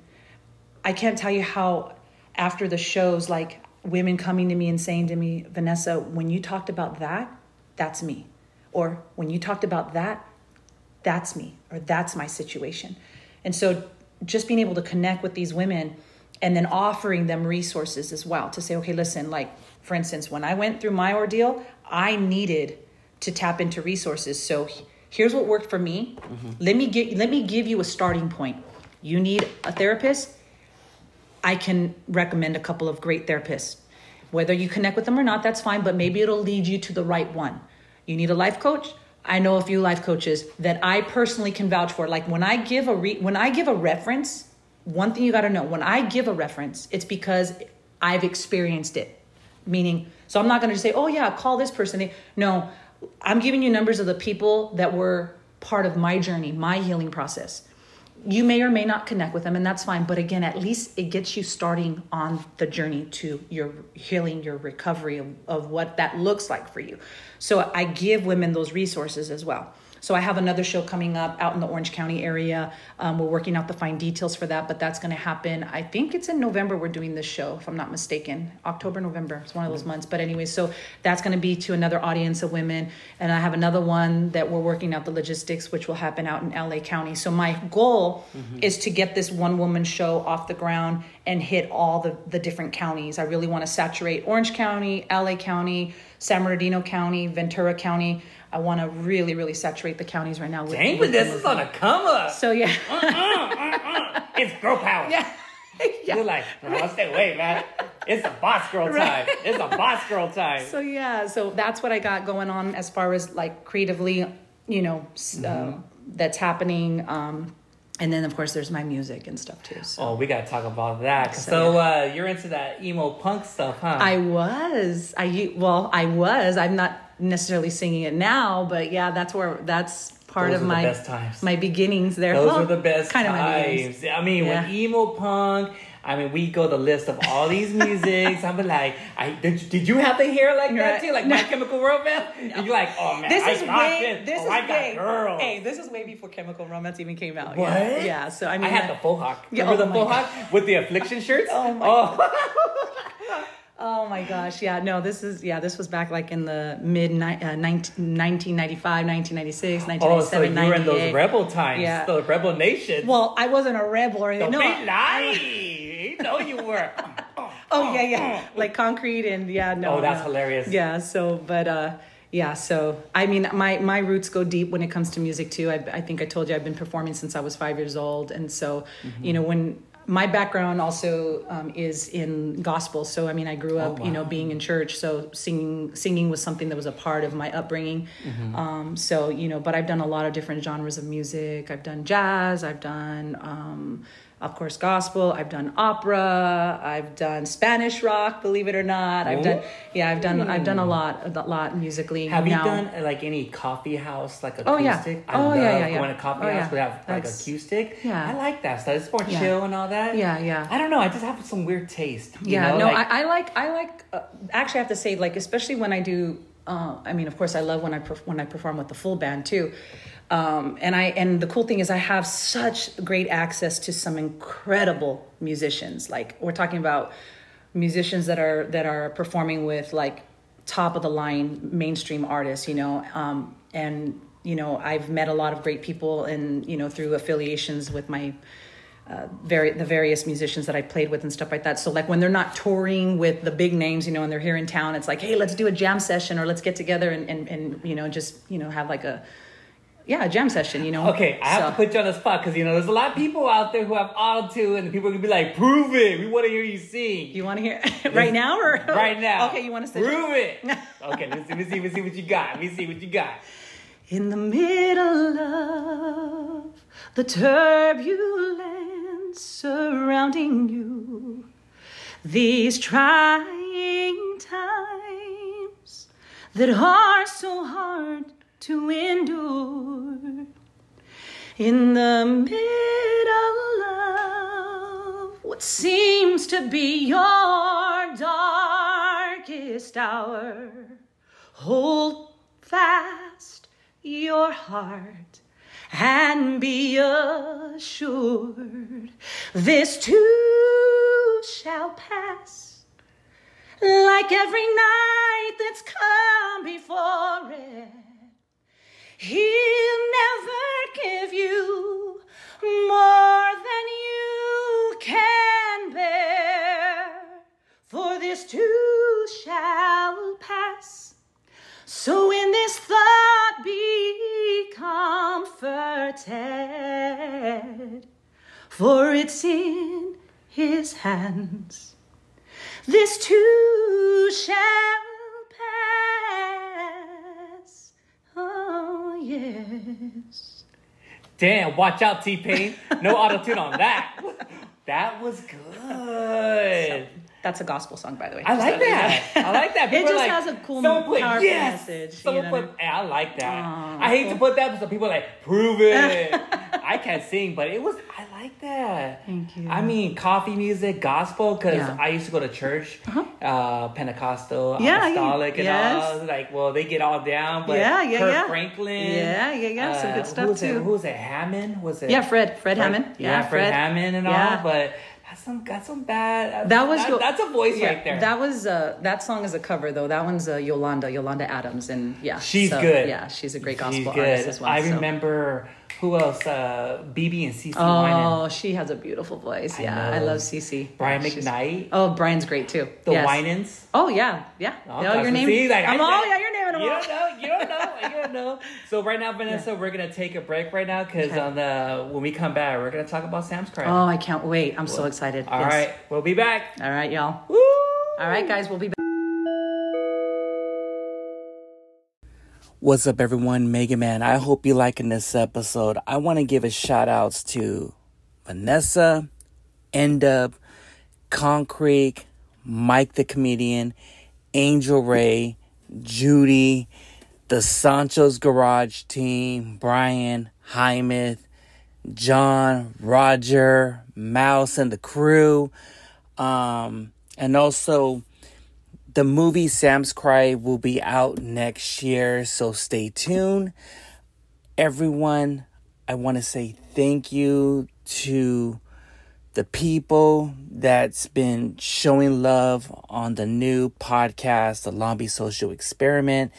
I can't tell you how after the shows like women coming to me and saying to me, Vanessa, when you talked about that, that's me. Or when you talked about that, that's me, or that's my situation. And so just being able to connect with these women and then offering them resources as well to say, okay, listen, like for instance, when I went through my ordeal, I needed to tap into resources. So here's what worked for me. Mm-hmm. Let me get let me give you a starting point. You need a therapist I can recommend a couple of great therapists. Whether you connect with them or not, that's fine, but maybe it'll lead you to the right one. You need a life coach? I know a few life coaches that I personally can vouch for. Like when I give a re- when I give a reference, one thing you got to know, when I give a reference, it's because I've experienced it. Meaning, so I'm not going to say, "Oh yeah, call this person." No, I'm giving you numbers of the people that were part of my journey, my healing process. You may or may not connect with them and that's fine but again at least it gets you starting on the journey to your healing your recovery of, of what that looks like for you. So i give women those resources as well so I have another show coming up out in the Orange County area. Um, we're working out the fine details for that, but that's going to happen. I think it's in November. We're doing this show, if I'm not mistaken. October, November. It's one of those months. But anyway, so that's going to be to another audience of women, and I have another one that we're working out the logistics, which will happen out in LA County. So my goal mm-hmm. is to get this one woman show off the ground and hit all the the different counties. I really want to saturate Orange County, LA County, San Bernardino County, Ventura County. I want to really, really saturate the counties right now. With, Dang, but this is on a come up. So yeah, uh, uh, uh, it's girl power. Yeah. yeah. You're like, no, stay away, man. It's a boss girl time. Right. It's a boss girl time. So yeah, so that's what I got going on as far as like creatively, you know, mm-hmm. uh, that's happening. Um, and then of course there's my music and stuff too. So. Oh, we gotta talk about that. So, so yeah. uh, you're into that emo punk stuff, huh? I was. I well, I was. I'm not necessarily singing it now, but yeah, that's where that's part Those of my my beginnings there. Those well, are the best kind times. Of my I mean, yeah. when emo punk. I mean, we go the list of all these musics. I'm like, I did. Did you have the hair like that too, like no. My Chemical Romance? No. You're like, oh man, this I is way, this. This oh, is I way, girls. Hey, this is way before Chemical Romance even came out. What? Yeah. yeah so I mean, I had the faux hawk. Remember oh the faux hawk with the affliction shirts? oh my. Oh. Oh my gosh. Yeah, no, this is, yeah, this was back like in the mid ni- uh, 19, 1995, 1996, Oh, so 1997, you were in those rebel times, Yeah. the rebel nation. Well, I wasn't a rebel or anything. Don't No, be lying. You know you were. Oh yeah, yeah, like concrete and yeah, no. Oh, that's no. hilarious. Yeah, so but uh, yeah, so I mean, my my roots go deep when it comes to music too. I, I think I told you I've been performing since I was five years old, and so Mm-hmm. you know when my background also um, is in gospel. So I mean, I grew up, you know, Oh, being in church. So singing singing was something that was a part of my upbringing. Mm-hmm. Um, so you know, but I've done a lot of different genres of music. I've done jazz. I've done. Um, of course, gospel. I've done opera. I've done Spanish rock. Believe it or not, I've done. Yeah, I've done. I've done a lot, a lot musically. Have you done like any coffee house, like acoustic? Oh, yeah. I Oh, love yeah, yeah, yeah. going to coffee Oh, house yeah. like That's- acoustic. yeah. I like that stuff. It's more Yeah. chill and all that. Yeah, yeah. I don't know. I just have some weird taste. you yeah know, no like- I, I like i like uh, actually i have to say like especially when i do uh, i mean of course i love when i perf- when i perform with the full band too um, and i and the cool thing is i have such great access to some incredible musicians like we're talking about musicians that are that are performing with like top of the line mainstream artists you know um, and you know i've met a lot of great people and you know through affiliations with my uh, very the various musicians that I played with and stuff like that. So like when they're not touring with the big names, you know, and they're here in town, it's like, hey, let's do a jam session or let's get together and and, and you know just you know have like a yeah a jam session, you know. Okay, I have So- to put you on the spot because you know there's a lot of people out there who have auto tune, and people are gonna be like, "Prove it! We want to hear you sing." You want to hear right now or right now. Okay, you want to say prove it? okay, let's see, let's see, let's see what you got. Let me see what you got. In the middle of the turbulence surrounding you, these trying times that are so hard to endure. In the middle of what seems to be your darkest hour, hold fast your heart and be assured this too shall pass like every night that's come before it. He'll never give you more than you can bear, for this too shall pass. So in this thought be comforted, for it's in his hands. This too shall yes. Damn, watch out, T Pain. No auto tune on that. That was good. That's a gospel song, by the way. I like that. I like that. It People are just like, has a cool, powerful yes. message, Someone you know? put, I like that. Aw, I hate to put that, but some people are like, prove it. I can't sing, but it was, I like that. Thank you. I mean, coffee music, gospel, because Yeah. Uh-huh. I used to go to church, uh, Pentecostal, Yeah, you- apostolic, and yes. all. Like, well, they get all down, but Yeah, yeah, Kirk yeah. Franklin. Yeah, yeah, yeah, some good who stuff, it? too. Who was it? Hammond? Was it? Yeah, Fred. Fred Hammond. Yeah, Yeah, Fred, Fred. Hammond and all, but that's some got some bad. That was that- Yo- that's a voice yeah, right there. That was uh, that song is a cover though. That one's uh, Yolanda, Yolanda Adams, and yeah, She's so, good. Yeah, she's a great She's gospel good. artist as well. I so. remember who else? Uh, BeBe and CeCe Oh, Winan. she has a beautiful voice. I Yeah, I, love CeCe. Brian Yeah, she's- McKnight. Oh, Brian's great too. The yes. Winans. Oh yeah, yeah. Oh, that's- your name. see, like, I I'm all yeah, you're naming them You all. don't know. You don't know. You don't know. So right now, Vanessa, we're gonna take a break right now because Okay. on the when we come back, we're gonna talk about Sam's Cry. Oh, I can't wait. I'm so excited. All Yes. right, we'll be back. All right, y'all. Woo! All right, guys, we'll be back. What's up, everyone? Mega Man. I hope you're liking this episode. I want to give a shout outs to Vanessa, N Dub, Concrete, Mike the comedian, Angel Rae, Judy, the Sancho's Garage team, Brian, Hymeth, John, Roger, Mouse, and the crew. Um, and also the movie Sam's Cry will be out next year, so stay tuned. Everyone, I want to say thank you to the people that's been showing love on the new podcast, the Long Social Experiment.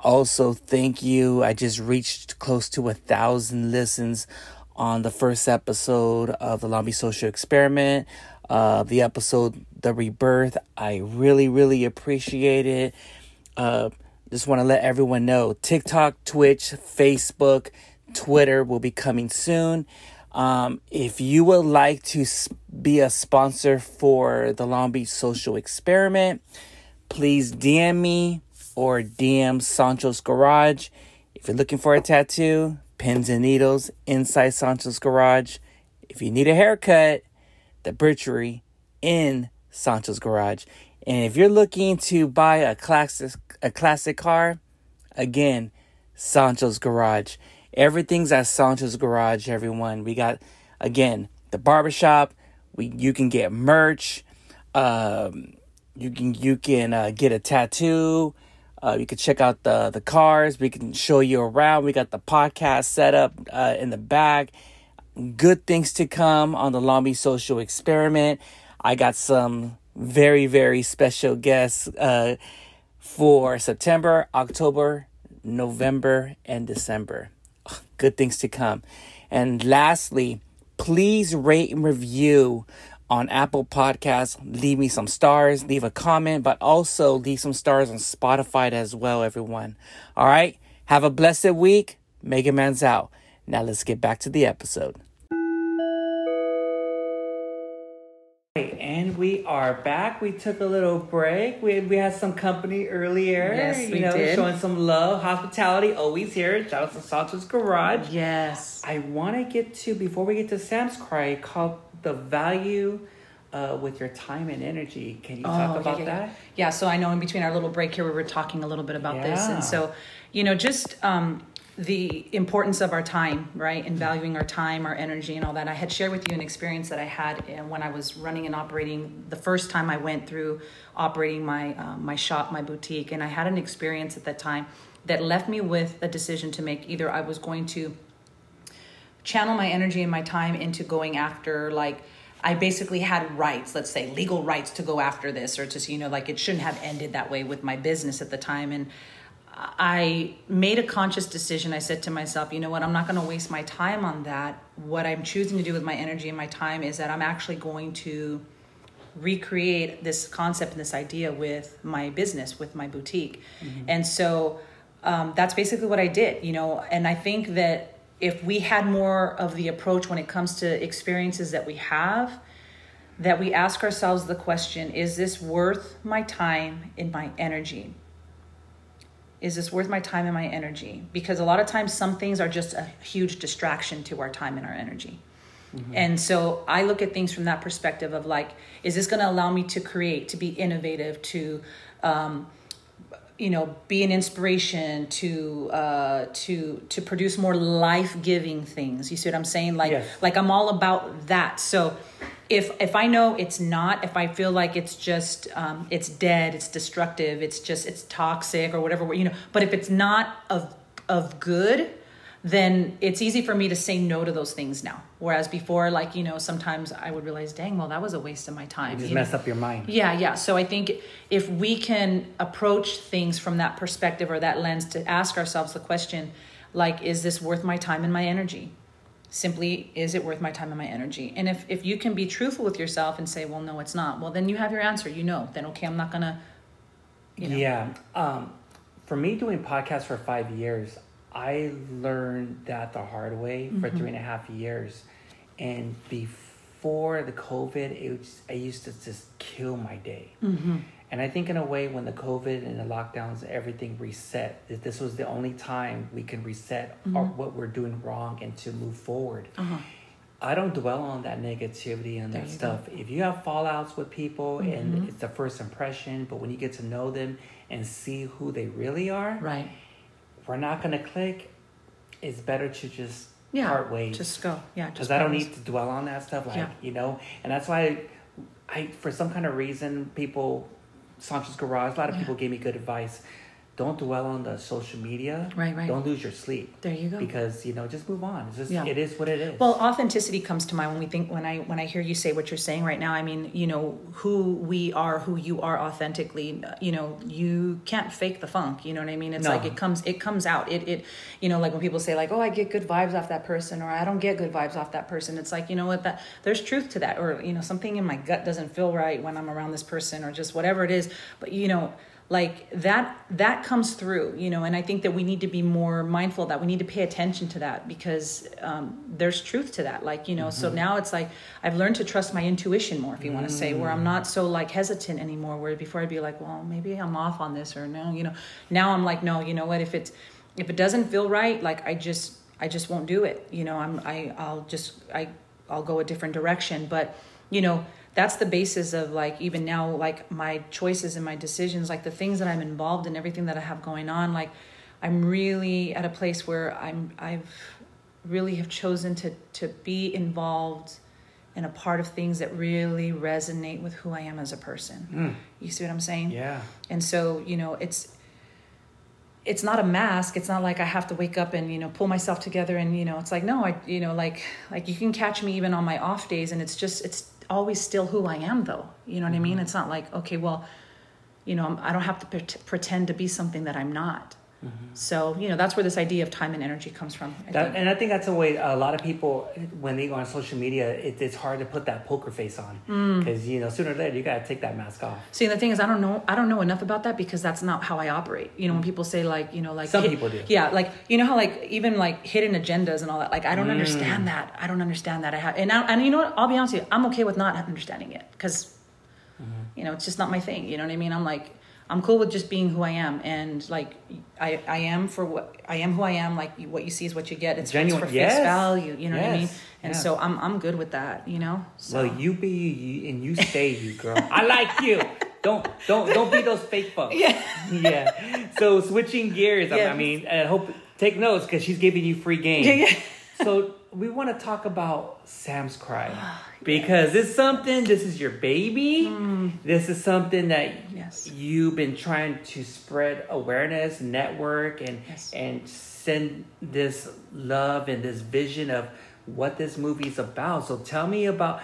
Also, thank you. I just reached close to a thousand listens on the first episode of the Long Social Experiment. Uh, the episode, The Rebirth. I really, really appreciate it. Uh, just want to let everyone know TikTok, Twitch, Facebook, Twitter will be coming soon. Um, if you would like to be a sponsor for the Long Beach Social Experiment, please DM me or DM Sancho's Garage. If you're looking for a tattoo, pins and needles inside Sancho's Garage. If you need a haircut, the butchery in Sancho's Garage. And if you're looking to buy a classic a classic car, again, Sancho's Garage. Everything's at Sancho's Garage, everyone. We got again the barbershop. We you can get merch. Um, you can you can uh, get a tattoo. Uh, you can check out the the cars. We can show you around. We got the podcast set up uh, in the back. Good things to come on the Long Beach Social Experiment. I got some very very special guests uh, for September, October, November, and December. Good things to come. And lastly, please rate and review on Apple Podcasts. Leave me some stars, leave a comment, but also leave some stars on Spotify as well, everyone. All right. Have a blessed week. Mega Man's out. Now let's get back to the episode. And we are back. We took a little break. We we had some company earlier. Yes, you we know, did. showing some love, hospitality, always here. Shout out to Sancho's Garage. Yes. I want to get to before we get to Sam's Cry called the value uh, with your time and energy. Can you talk Oh, yeah, about yeah, yeah. that? Yeah, so I know in between our little break here, we were talking a little bit about this. And so, you know, just um, the importance of our time, right? And valuing our time, our energy, and all that. I had shared with you an experience that I had uh, when I was running and operating the first time I went through operating my, um, my shop, my boutique. And I had an experience at that time that left me with a decision to make. Either I was going to channel my energy and my time into going after like I basically had rights, let's say legal rights to go after this or to you know like it shouldn't have ended that way with my business at the time and I made a conscious decision. I said to myself, you know what, I'm not going to waste my time on that. What I'm choosing to do with my energy and my time is that I'm actually going to recreate this concept and this idea with my business, with my boutique. And so um, that's basically what I did, you know. And I think that if we had more of the approach when it comes to experiences that we have, that we ask ourselves the question is this worth my time and my energy? Is this worth my time and my energy? Because a lot of times, some things are just a huge distraction to our time and our energy. And so I look at things from that perspective of like, is this going to allow me to create, to be innovative, to, um, you know, be an inspiration, to uh, to to produce more life giving things. You see what I'm saying? Like, Yes. like I'm all about that. So if if I know it's not, if I feel like it's just um, it's dead, it's destructive, it's just it's toxic or whatever, you know. But if it's not of of good, then it's easy for me to say no to those things now. Whereas before, like you know, sometimes I would realize, dang, well, that was a waste of my time. You just you know? mess up your mind. Yeah, yeah. So I think if we can approach things from that perspective or that lens to ask ourselves the question, like, is this worth my time and my energy? Simply, is it worth my time and my energy? And if if you can be truthful with yourself and say, well, no, it's not. Well, then you have your answer. You know. Then okay, I'm not gonna. You know. Yeah. Um, for me, doing podcasts for five years, I learned that the hard way for Mm-hmm. three and a half years. And before the COVID, it was, I used to just kill my day. Mm-hmm. And I think, in a way, when the COVID and the lockdowns, everything reset, that this was the only time we can reset our, what we're doing wrong and to move forward. Mm-hmm. Uh-huh. I don't dwell on that negativity and There that stuff. If you have fallouts with people Mm-hmm. and it's the first impression, but when you get to know them and see who they really are, Right. we're not gonna click. It's better to just Yeah. part ways. Just go. Yeah. because I don't need to dwell on that stuff. Like Yeah. you know, and that's why I, for some kind of reason, people, Sancho's Garage. A lot of Yeah. people gave me good advice. Don't dwell on the social media. Right, right. Don't lose your sleep. There you go. Because you know, just move on. It's just Yeah. it is what it is. Well, authenticity comes to mind when we think when I when I hear you say what you're saying right now. I mean, you know, who we are, who you are authentically. You know, you can't fake the funk. You know what I mean? It's No. like it comes it comes out. It it you know, like when people say like, "Oh, I get good vibes off that person," or "I don't get good vibes off that person." It's like you know what that there's truth to that, or you know, something in my gut doesn't feel right when I'm around this person, or just whatever it is. But you know like that that comes through you know and i think that we need to be more mindful of that we need to pay attention to that because um, there's truth to that like you know so now it's like i've learned to trust my intuition more if you want to say where i'm not so like hesitant anymore where before i'd be like well maybe i'm off on this or no you know. Now i'm like no you know what if it's if it doesn't feel right like i just i just won't do it you know i'm i i'll just i i'll go a different direction. But you know that's the basis of like even now like my choices and my decisions like the things that i'm involved in everything that i have going on like i'm really at a place where i'm i've really have chosen to to be involved in a part of things that really resonate with who i am as a person hmm. you see what i'm saying yeah. and so, you know, it's it's not a mask. It's not like I have to wake up and, you know, pull myself together and, you know, it's like no, I you know, like like you can catch me even on my off days and it's just it's always still who I am though. You know what I mm-hmm. mean? It's not like, okay, well, you know, I'm- don't have to pret- pretend to be something that I'm not. So, you know, that's where this idea of time and energy comes from. I That, and I think that's the way a lot of people, when they go on social media, it, it's hard to put that poker face on Mm. because you know sooner or later you got to take that mask off. See, the thing is, I don't know. I don't know enough about that because that's not how I operate. You know, when people say like, you know, like Some people do. Yeah, like you know how like even like hidden agendas and all that. Like I Mm. don't understand that. I don't understand that. I have, and I, and you know what? I'll be honest with you. I'm okay with not understanding it because, Mm-hmm. you know, it's just not my thing. You know what I mean? I'm like, I'm cool with just being who I am, and like I I am for what I am who I am. Like what you see is what you get. It's, Genuine- it's for yes. face value. You know what I mean? And Yes. so I'm I'm good with that. You know. So. Well, you be you and you stay you, girl. I like you. Don't don't don't be those fake folks. Yeah. yeah. So switching gears, I- Yeah. I mean, I hope take notes because she's giving you free game. Yeah, yeah. so we want to talk about Sam's Cry because it's something. This is your baby. This is something that. Yes. you've been trying to spread awareness, network, and Yes. and send this love and this vision of what this movie is about. So tell me about.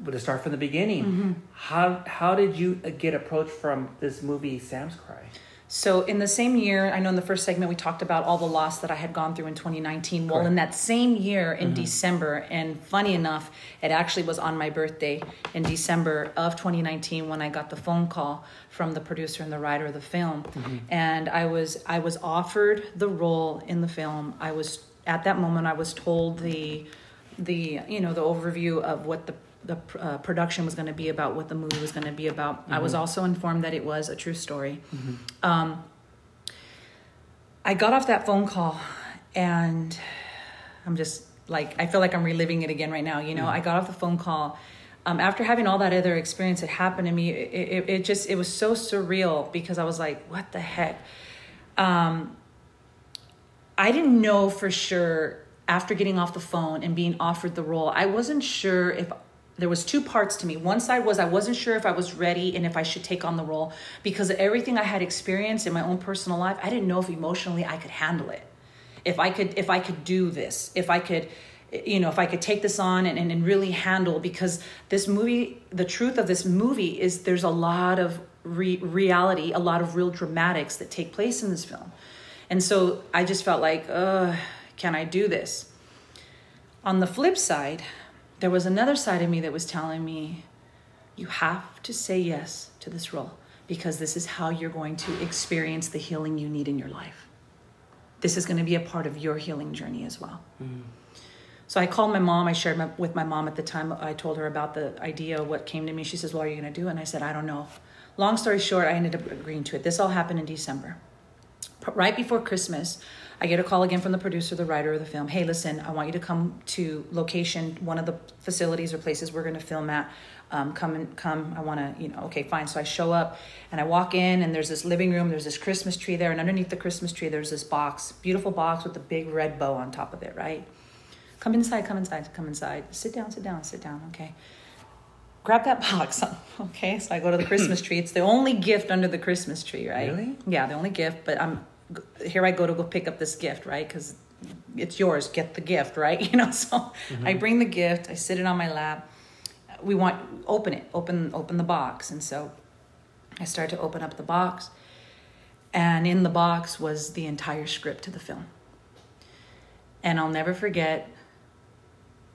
But to start from the beginning, Mm-hmm. how how did you get approached from this movie, Sam's Cry? So in the same year, I know in the first segment we talked about all the loss that I had gone through in 2019. Well, in that same year in mm-hmm. December, and funny enough, it actually was on my birthday in December of 2019 when I got the phone call from the producer and the writer of the film, mm-hmm. and I was I was offered the role in the film. I was at that moment I was told the the you know the overview of what the the uh, production was going to be about, what the movie was going to be about. I was also informed that it was a true story. Um, I got off that phone call, and I'm just like I feel like I'm reliving it again right now. You know, I got off the phone call. Um, after having all that other experience that happened to me, it, it, it just it was so surreal because I was like, "What the heck?" Um, I didn't know for sure after getting off the phone and being offered the role. I wasn't sure if there was two parts to me. One side was I wasn't sure if I was ready and if I should take on the role because of everything I had experienced in my own personal life. I didn't know if emotionally I could handle it. If I could if I could do this, if I could you know, if I could take this on and, and, and really handle because this movie, the truth of this movie is there's a lot of re- reality, a lot of real dramatics that take place in this film. And so I just felt like, uh, can I do this? On the flip side, there was another side of me that was telling me, you have to say yes to this role because this is how you're going to experience the healing you need in your life. This is going to be a part of your healing journey as well. Mm. So I called my mom. I shared my, with my mom at the time. I told her about the idea, what came to me. She says, Well, are you going to do it? And I said, I don't know. Long story short, I ended up agreeing to it. This all happened in December right before Christmas, I get a call again from the producer, the writer of the film. Hey, listen, I want you to come to location, one of the facilities or places we're going to film at. Um, come and come. I want to, you know, okay, fine. So I show up and I walk in, and there's this living room. There's this Christmas tree there, and underneath the Christmas tree, there's this box, beautiful box with a big red bow on top of it. Right? Come inside. Come inside. Come inside. Sit down. Sit down. Sit down. Okay. grab that box. Okay, so I go to the Christmas tree. It's the only gift under the Christmas tree, right? Really? Yeah, the only gift. But I'm here. I go to go pick up this gift, right? Because it's yours. Get the gift, right? You know. So mm-hmm. I bring the gift. I sit it on my lap. We want open it. Open open the box. And so I start to open up the box, and in the box was the entire script to the film. And I'll never forget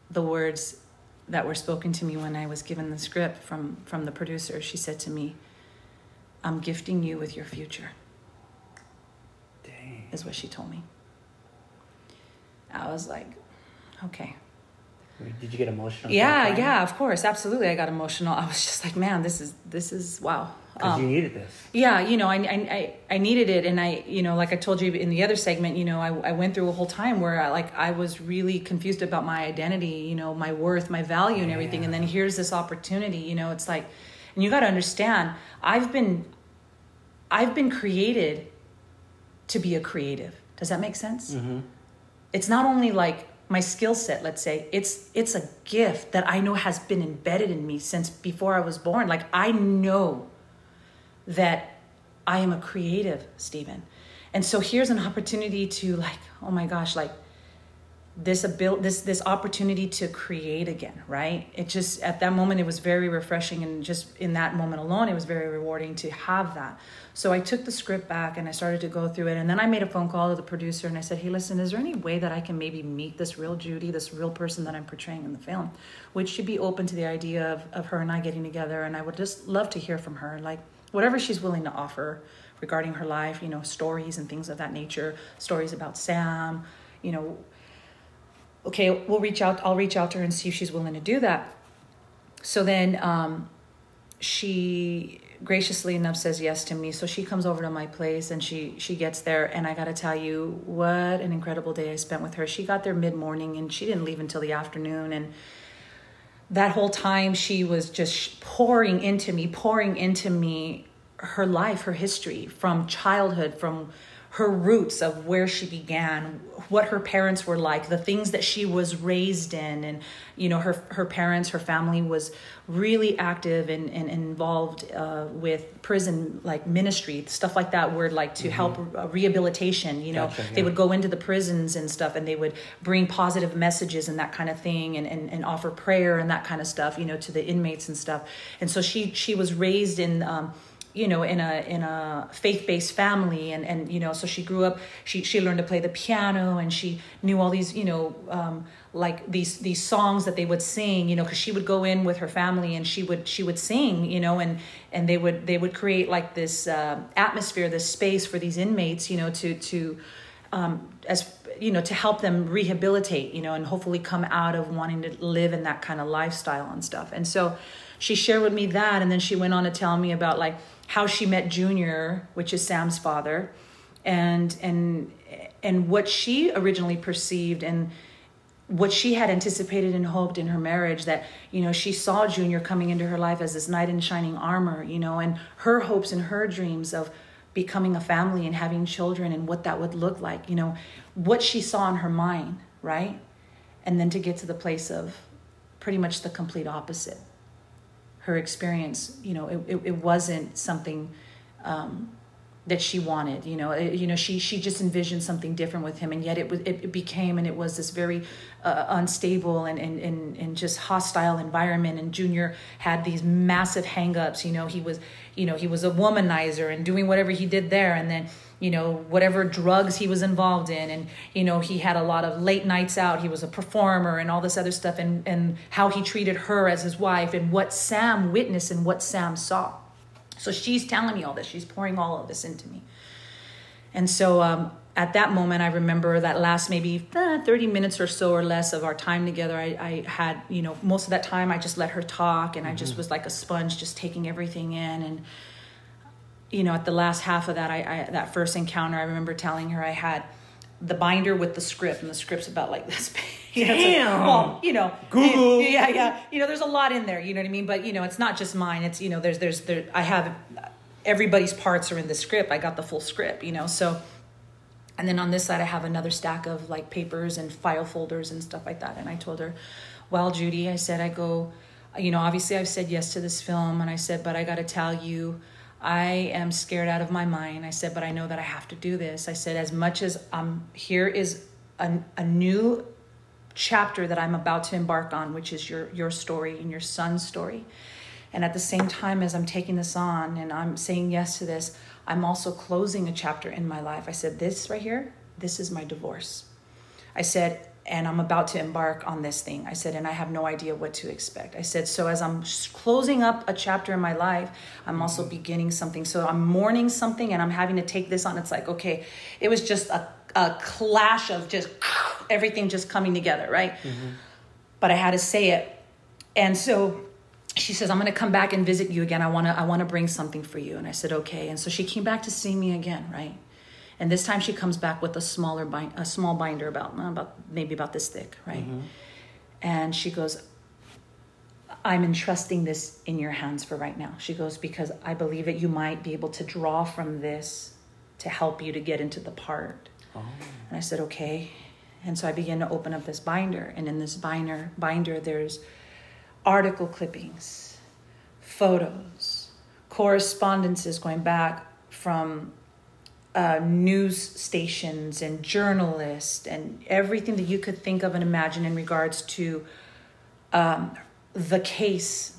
the words that were spoken to me when I was given the script from, from the producer. She said to me, I'm gifting you with your future. Is what she told me. I was like, okay. Did you get emotional? Yeah, yeah, of course, absolutely. I got emotional. I was just like, man, this is this is wow. Because you um, needed this. Yeah, you know, I, I, I- I needed it. And I, you know, like I told you in the other segment, you know, I, I went through a whole time where I, like, I was really confused about my identity, you know, my worth, my value and everything. And then here's this opportunity, you know, it's like, and you got to understand, I've been, I've been created to be a creative. Does that make sense? Mm-hmm. It's not only like my skill set, let's say, it's, it's a gift that I know has been embedded in me since before I was born. Like I know that I am a creative, Stephen. And so here's an opportunity to like, oh my gosh, like this abil- this this opportunity to create again, right? It just at that moment it was very refreshing and just in that moment alone it was very rewarding to have that. So I took the script back and I started to go through it and then I made a phone call to the producer and I said, "Hey, listen, is there any way that I can maybe meet this real Judy, this real person that I'm portraying in the film? Would she be open to the idea of of her and I getting together and I would just love to hear from her like whatever she's willing to offer regarding her life, you know, stories and things of that nature, stories about Sam, you know, okay, we'll reach out, I'll reach out to her and see if she's willing to do that. So then um, she graciously enough says yes to me. So she comes over to my place and she she gets there and I got to tell you what an incredible day I spent with her. She got there mid-morning and she didn't leave until the afternoon and that whole time she was just pouring into me, pouring into me her life, her history from childhood, from her roots of where she began, what her parents were like, the things that she was raised in, and you know her her parents, her family was really active and, and involved uh, with prison like ministry, stuff like that, where like to help uh, rehabilitation. You know, Gotcha, they yeah. would go into the prisons and stuff, and they would bring positive messages and that kind of thing, and, and, and offer prayer and that kind of stuff, you know, to the inmates and stuff. And so she she was raised in. Um, you know in a in a faith-based family and and you know so she grew up she she learned to play the piano and she knew all these you know um like these these songs that they would sing you know because she would go in with her family and she would she would sing you know and and they would they would create like this uh, atmosphere this space for these inmates you know to to um, as you know to help them rehabilitate you know and hopefully come out of wanting to live in that kind of lifestyle and stuff. And so she shared with me that and then she went on to tell me about like how she met junior which is sam's father and and and what she originally perceived and what she had anticipated and hoped in her marriage that you know she saw junior coming into her life as this knight in shining armor you know and her hopes and her dreams of becoming a family and having children and what that would look like you know what she saw in her mind right? And then to get to the place of pretty much the complete opposite her experience you know it, it, it wasn't something um, that she wanted you know it, you know she she just envisioned something different with him and yet it was it, became and it was this very uh, unstable and, and and and just hostile environment and junior had these massive hangups you know he was you know he was a womanizer and doing whatever he did there and then you know whatever drugs he was involved in. And you know he had a lot of late nights out. He was a performer and all this other stuff and and how he treated her as his wife and what sam witnessed and what sam saw. So she's telling me all this. She's pouring all of this into me. And so um, at that moment i remember that last maybe uh, 30 minutes or so or less of our time together I, I had you know most of that time i just let her talk and i just was like a sponge just taking everything in. And you know, at the last half of that, I, I that first encounter, I remember telling her I had the binder with the script, and the script's about like this. big. You know, it's like, Damn. well, you know, Google. Eh, yeah, yeah. You know, there's a lot in there. You know what I mean? But you know, it's not just mine. It's you know, there's there's there. I have everybody's parts are in the script. I got the full script. You know, so. And then on this side, I have another stack of like papers and file folders and stuff like that. And I told her, well, Judy, I said, I go, you know, obviously I've said yes to this film, and I said, but I got to tell you, I am scared out of my mind. I said, but I know that I have to do this. I said, as much as I'm here is a, a new chapter that I'm about to embark on, which is your your story and your son's story. And at the same time as I'm taking this on and I'm saying yes to this, I'm also closing a chapter in my life. I said, This right here, this is my divorce. I said, and I'm about to embark on this thing. I said, and I have no idea what to expect. I said, so as I'm closing up a chapter in my life, I'm also beginning something. So I'm mourning something and I'm having to take this on. It's like, okay, it was just a, a clash of just everything just coming together, right? Mm-hmm. But I had to say it. And so she says, I'm going to come back and visit you again. I want to, I want to bring something for you. And I said, okay. And so she came back to see me again, right? And this time she comes back with a smaller bind, a small binder about about maybe about this thick, right? Mm-hmm. And she goes, I'm entrusting this in your hands for right now. She goes, because I believe that you might be able to draw from this to help you to get into the part. Oh. And I said, okay. And so I began to open up this binder. And in this binder, binder, there's article clippings, photos, correspondences going back from uh, news stations and journalists and everything that you could think of and imagine in regards to um, the case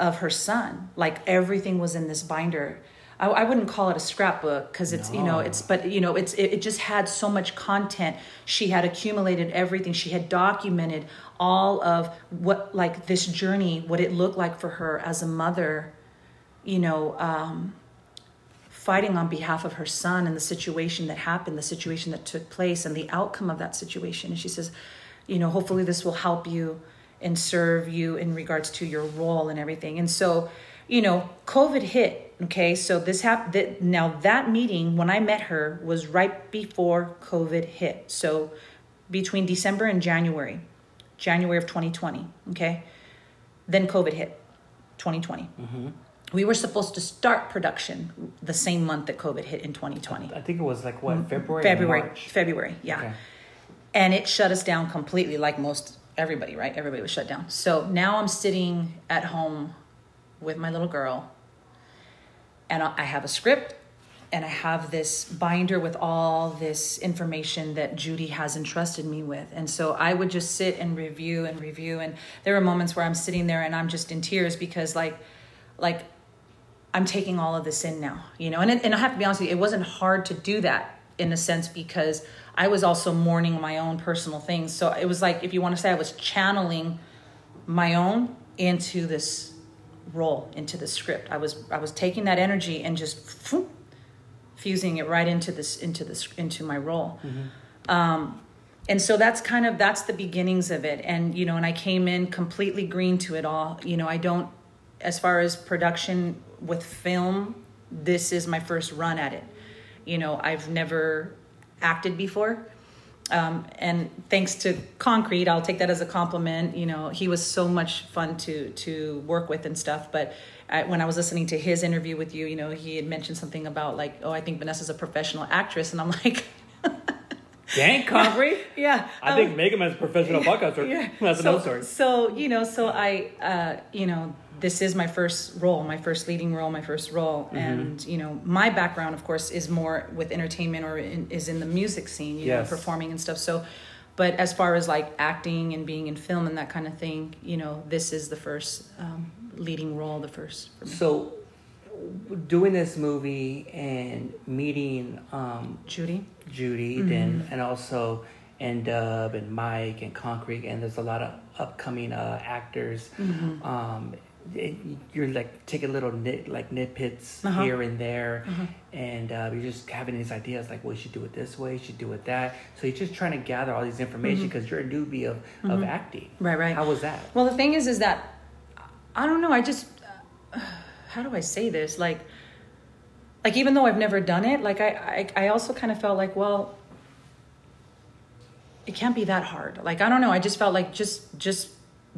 of her son. Like everything was in this binder. I, I wouldn't call it a scrapbook because it's no. you know it's but you know it's it, it just had so much content. She had accumulated everything. She had documented all of what like this journey, what it looked like for her as a mother. You know. Um, fighting on behalf of her son and the situation that happened, the situation that took place, and the outcome of that situation. And she says, you know, hopefully this will help you and serve you in regards to your role and everything. And so, you know, COVID hit. Okay, so this happened. Now that meeting when I met her was right before COVID hit. So between December and January, January of 2020. Okay, then COVID hit, 2020. Mm-hmm we were supposed to start production the same month that COVID hit in 2020. I think it was like what mm, February. February. February. Yeah. Okay. And it shut us down completely, like most everybody. Right? Everybody was shut down. So now I'm sitting at home with my little girl, and I have a script, and I have this binder with all this information that Judy has entrusted me with. And so I would just sit and review and review. And there are moments where I'm sitting there and I'm just in tears because, like, like I'm taking all of this in now, you know, and, it, and I have to be honest with you, it wasn't hard to do that in a sense because I was also mourning my own personal things. So it was like, if you want to say, I was channeling my own into this role, into the script. I was I was taking that energy and just fusing it right into this into this into my role. Mm-hmm. Um, and so that's kind of that's the beginnings of it. And you know, and I came in completely green to it all. You know, I don't as far as production with film, this is my first run at it. You know, I've never acted before. Um, and thanks to Concrete, I'll take that as a compliment. You know, he was so much fun to to work with and stuff. But I, when I was listening to his interview with you, you know, he had mentioned something about like, oh, I think Vanessa's a professional actress, and I'm like. Dang, Concrete. yeah. I um, think Megan is a professional podcaster. Yeah. That's so, another story. So, you know, so I, uh, you know, this is my first role, my first leading role, my first role, mm-hmm. and you know, my background, of course, is more with entertainment or in, is in the music scene, you yes. know, performing and stuff. So, but as far as like acting and being in film and that kind of thing, you know, this is the first um, leading role, the first. So, doing this movie and meeting um, Judy, Judy, mm-hmm. then and also N Dub and Mike and Concrete, and there's a lot of upcoming uh, actors. Mm-hmm. Um, you're like taking little nit like nitpicks uh-huh. here and there, uh-huh. and uh, you're just having these ideas like, well, you should do it this way, you should do it that. So you're just trying to gather all these information because mm-hmm. you're a newbie of, mm-hmm. of acting. Right, right. How was that? Well, the thing is, is that I don't know. I just uh, how do I say this? Like, like even though I've never done it, like I, I, I also kind of felt like, well, it can't be that hard. Like I don't know. I just felt like just just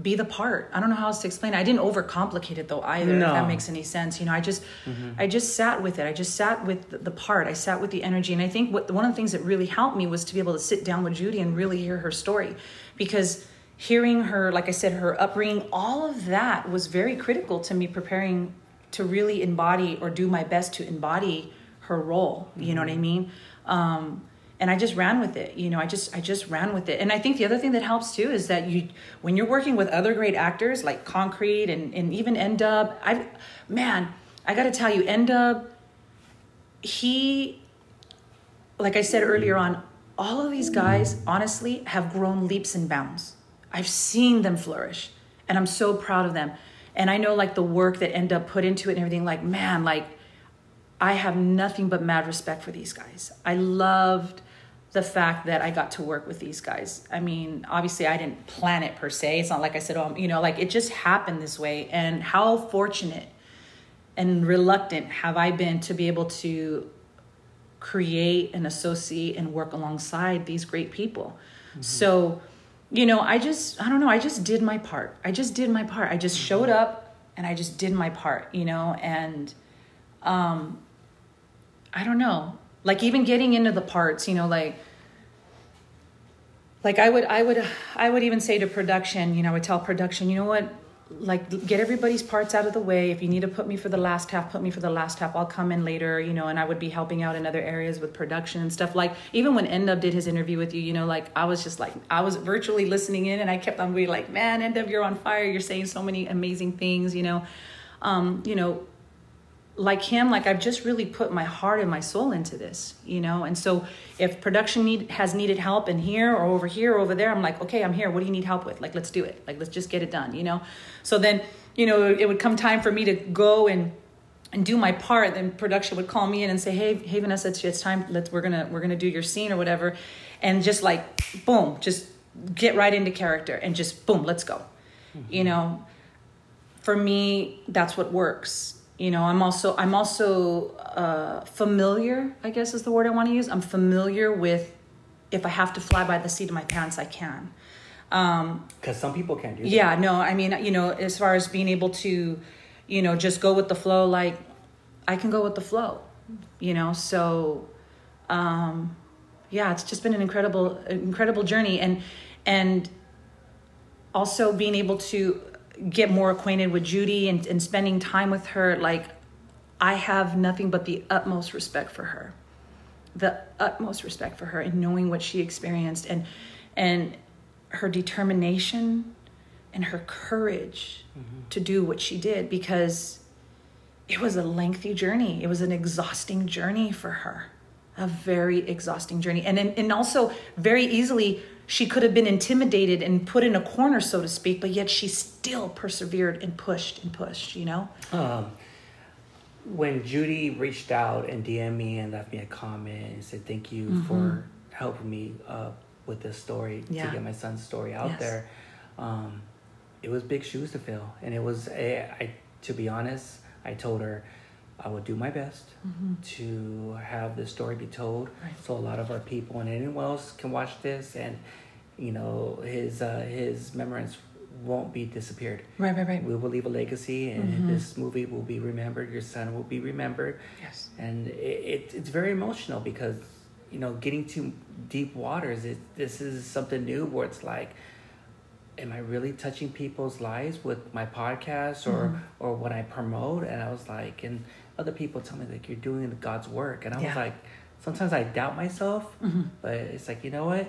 be the part. I don't know how else to explain it. I didn't overcomplicate it though either. No. If that makes any sense. You know, I just mm-hmm. I just sat with it. I just sat with the part. I sat with the energy. And I think what one of the things that really helped me was to be able to sit down with Judy and really hear her story. Because hearing her, like I said, her upbringing, all of that was very critical to me preparing to really embody or do my best to embody her role. You know what I Mm-hmm. mean? Um, and I just ran with it. You know, I just I just ran with it. And I think the other thing that helps too is that you when you're working with other great actors like Concrete and and even N Dub, I man, I got to tell you, N Dub, he like I said earlier on, all of these guys honestly have grown leaps and bounds. I've seen them flourish and I'm so proud of them. And I know like the work that N Dub put into it and everything, like, man, like I have nothing but mad respect for these guys. I loved the fact that I got to work with these guys. I mean, obviously I didn't plan it per se. It's not like I said, oh, you know, like it just happened this way. And how fortunate and reluctant have I been to be able to create and associate and work alongside these great people. Mm-hmm. So, you know, I just, I don't know, I just did my part. I just did my part. I just showed up and I just did my part, you know, and um I don't know. Like even getting into the parts, you know, like like I would I would I would even say to production, you know, I would tell production, you know what? Like get everybody's parts out of the way. If you need to put me for the last half, put me for the last half. I'll come in later, you know, and I would be helping out in other areas with production and stuff. Like even when N Dub did his interview with you, you know, like I was just like I was virtually listening in and I kept on being like, Man, N Dub, you're on fire. You're saying so many amazing things, you know. Um, you know, like him like i've just really put my heart and my soul into this you know? And so if production need has needed help in here or over here or over there i'm like okay i'm here. What do you need help with? Like let's do it. Like let's just get it done you know? So then you know it would come time for me to go and and do my part. Then production would call me in and say hey hey vanessa it's, it's time. Let's we're gonna we're gonna do your scene or whatever. And just like boom just get right into character and just boom let's go. You mm-hmm. know? For me that's what works you know i'm also i'm also uh, familiar i guess is the word i want to use. I'm familiar with if i have to fly by the seat of my pants i can. Um, Because some people can't do that. yeah no i mean you know as far as being able to you know just go with the flow like i can go with the flow you know so um yeah it's just been an incredible incredible journey. And and also being able to get more acquainted with judy and, and spending time with her like i have nothing but the utmost respect for her. The utmost respect for her and knowing what she experienced and and her determination and her courage mm-hmm. to do what she did because it was a lengthy journey. It was an exhausting journey for her a very exhausting journey and and, and also very easily she could have been intimidated and put in a corner so to speak but yet she still persevered and pushed and pushed you know Um, when Judy reached out and DM'd me and left me a comment and said thank you for helping me uh, with this story Mm-hmm. Yeah. to get my son's story out Yes. there, um, it was big shoes to fill, and it was a, I to be honest, I told her I would do my best to have this story be told, Mm-hmm. Right. so a lot of our people and anyone else can watch this, and you know his uh, his memories won't be disappeared right right right we will leave a legacy and Mhm. this movie will be remembered your son will be remembered yes and it, it, it's very emotional because you know getting to deep waters it, this is something new where it's like am i really touching people's lives with my podcast or Mhm. or what i promote and i was like and other people tell me like you're doing god's work and i Yeah. was like sometimes i doubt myself Mhm. but it's like you know what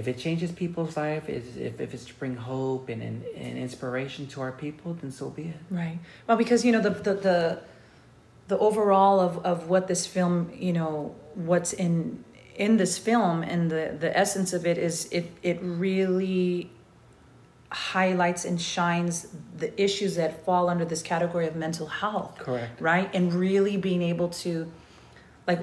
if it changes people's life if, if, if it's to bring hope and, and, and inspiration to our people then so be it Right. Well, because you know the the the, the overall of, of what this film, you know, what's in in this film and the the essence of it is it it really highlights and shines the issues that fall under this category of mental health. correct Right? And really being able to like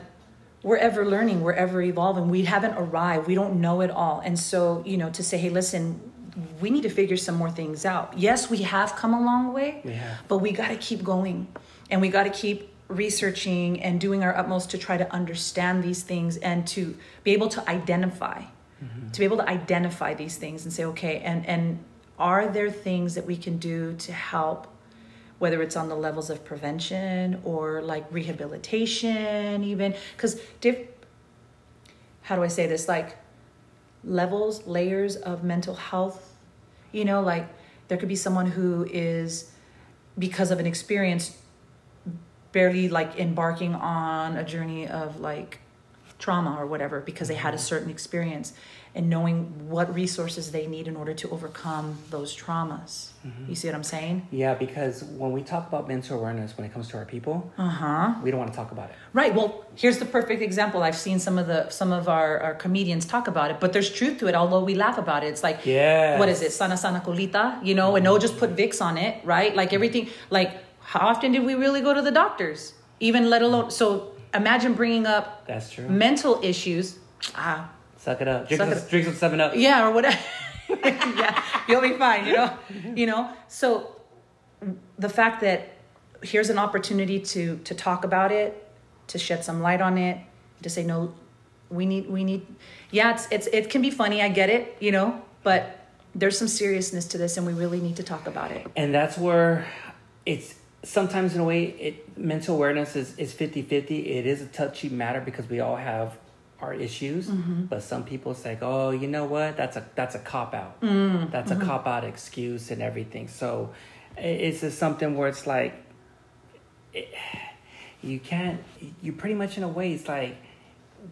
we're ever learning, we're ever evolving. We haven't arrived. We don't know it all. And so, you know, to say, hey, listen, we need to figure some more things out. Yes, we have come a long way, have but we got to keep going and we got to keep researching and doing our utmost to try to understand these things and to be able to identify mm-hmm. to be able to identify these things and say okay and and are there things that we can do to help whether it's on the levels of prevention or like rehabilitation even? Because diff how do i say this? Like levels layers of mental health You know, like there could be someone who is because of an experience barely like embarking on a journey of like trauma or whatever because they had a mm-hmm. certain experience and knowing what resources they need in order to overcome those traumas. Mm-hmm. You see what I'm saying? Yeah, because when we talk about mental awareness when it comes to our people, Uh-huh. we don't want to talk about it. Right. Well, here's the perfect example. I've seen some of the some of our, our comedians talk about it, but there's truth to it. Although we laugh about it, it's like, Yes. what is it, sana sana colita? You know, and no, just put mm-hmm. Vicks on it, right? Like everything. Like, how often did we really go to the doctors? Even let alone. So imagine bringing up That's true. mental issues. Ah, Suck it up. Drink, Suck some, up. drink some 7 Up. yeah, or whatever. yeah, you'll be fine. You know, you know. So the fact that here's an opportunity to to talk about it, to shed some light on it, to say no, we need we need. Yeah, it's it's it can be funny. I get it. You know, but there's some seriousness to this, and we really need to talk about it. And that's where it's sometimes in a way it mental awareness is, is 50-50. It is a touchy matter because we all have our issues. Mm-hmm. But some people say, Oh, you know what? That's a that's a cop out. Mm, That's mm-hmm. a cop out excuse and everything. So it's just something where it's like it, you can't you pretty much in a way it's like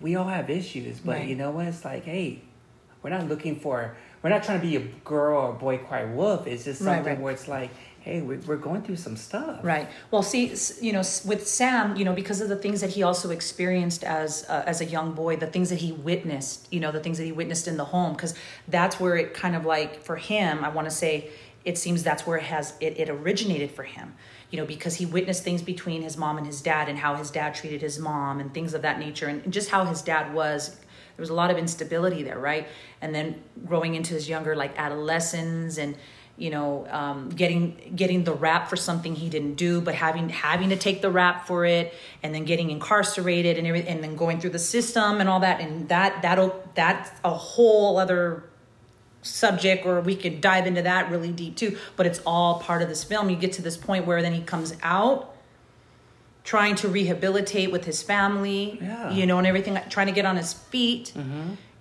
we all have issues, but Right. you know what? It's like, hey, we're not looking for we're not trying to be a girl or boy cry wolf. It's just Right, something right. where it's like, hey, we- we're going through some stuff. Right. Well, see, you know, with Sam, you know, because of the things that he also experienced as uh, as a young boy, the things that he witnessed, you know, the things that he witnessed in the home, because that's where it kind of like for him, I want to say, it seems that's where it has it, it originated for him. You know, because he witnessed things between his mom and his dad, and how his dad treated his mom, and things of that nature, and just how his dad was. There was a lot of instability there, right? And then growing into his younger like adolescence and you know um, getting getting the rap for something he didn't do but having having to take the rap for it and then getting incarcerated and everything and then going through the system and all that. And that that'll that's a whole other subject or we could dive into that really deep too. But it's all part of this film. You get to this point where then he comes out trying to rehabilitate with his family Yeah. you know and everything trying to get on his feet.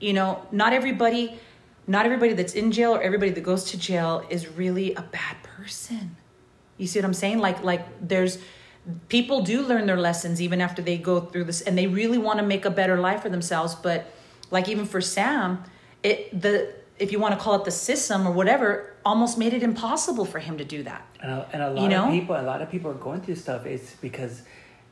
You know not everybody not everybody that's in jail or everybody that goes to jail is really a bad person you see what i'm saying like like there's people do learn their lessons even after they go through this and they really want to make a better life for themselves but like even for sam it the if you want to call it the system or whatever almost made it impossible for him to do that And a, and a lot You know? of people, a lot of people are going through stuff. It's because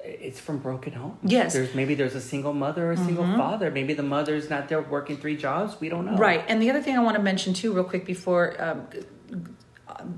it's from broken homes. Yes. Mm-hmm. There's maybe there's a single mother or a single father. Maybe the mother's not there working three jobs. We don't know. Right. And the other thing I want to mention too, real quick, before, um,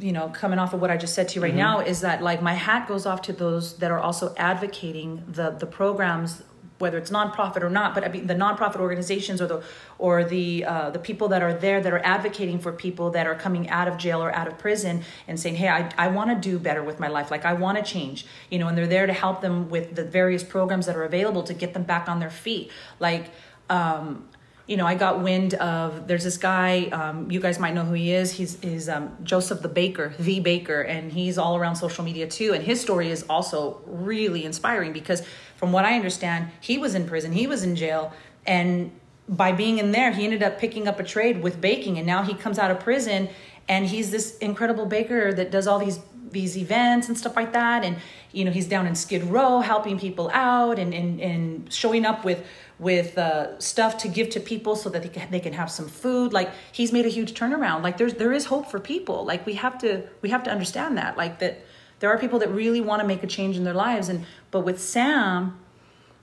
you know, coming off of what I just said to you right now, is that like my hat goes off to those that are also advocating the the programs, whether it's nonprofit or not. But I mean, the nonprofit organizations or the or the uh, the people that are there that are advocating for people that are coming out of jail or out of prison and saying, hey, I I want to do better with my life. Like I want to change. You know, and they're there to help them with the various programs that are available to get them back on their feet. Like. Um, you know, I got wind of there's this guy. Um, you guys might know who he is. He's is um, Joseph the Baker, the Baker, and he's all around social media too. And his story is also really inspiring because, from what I understand, he was in prison, he was in jail, and by being in there, he ended up picking up a trade with baking, and now he comes out of prison, and he's this incredible baker that does all these these events and stuff like that and you know he's down in skid row helping people out and and, and showing up with with uh, stuff to give to people so that they can, they can have some food. Like he's made a huge turnaround. Like there's there is hope for people. Like we have to we have to understand that like that there are people that really want to make a change in their lives and but with sam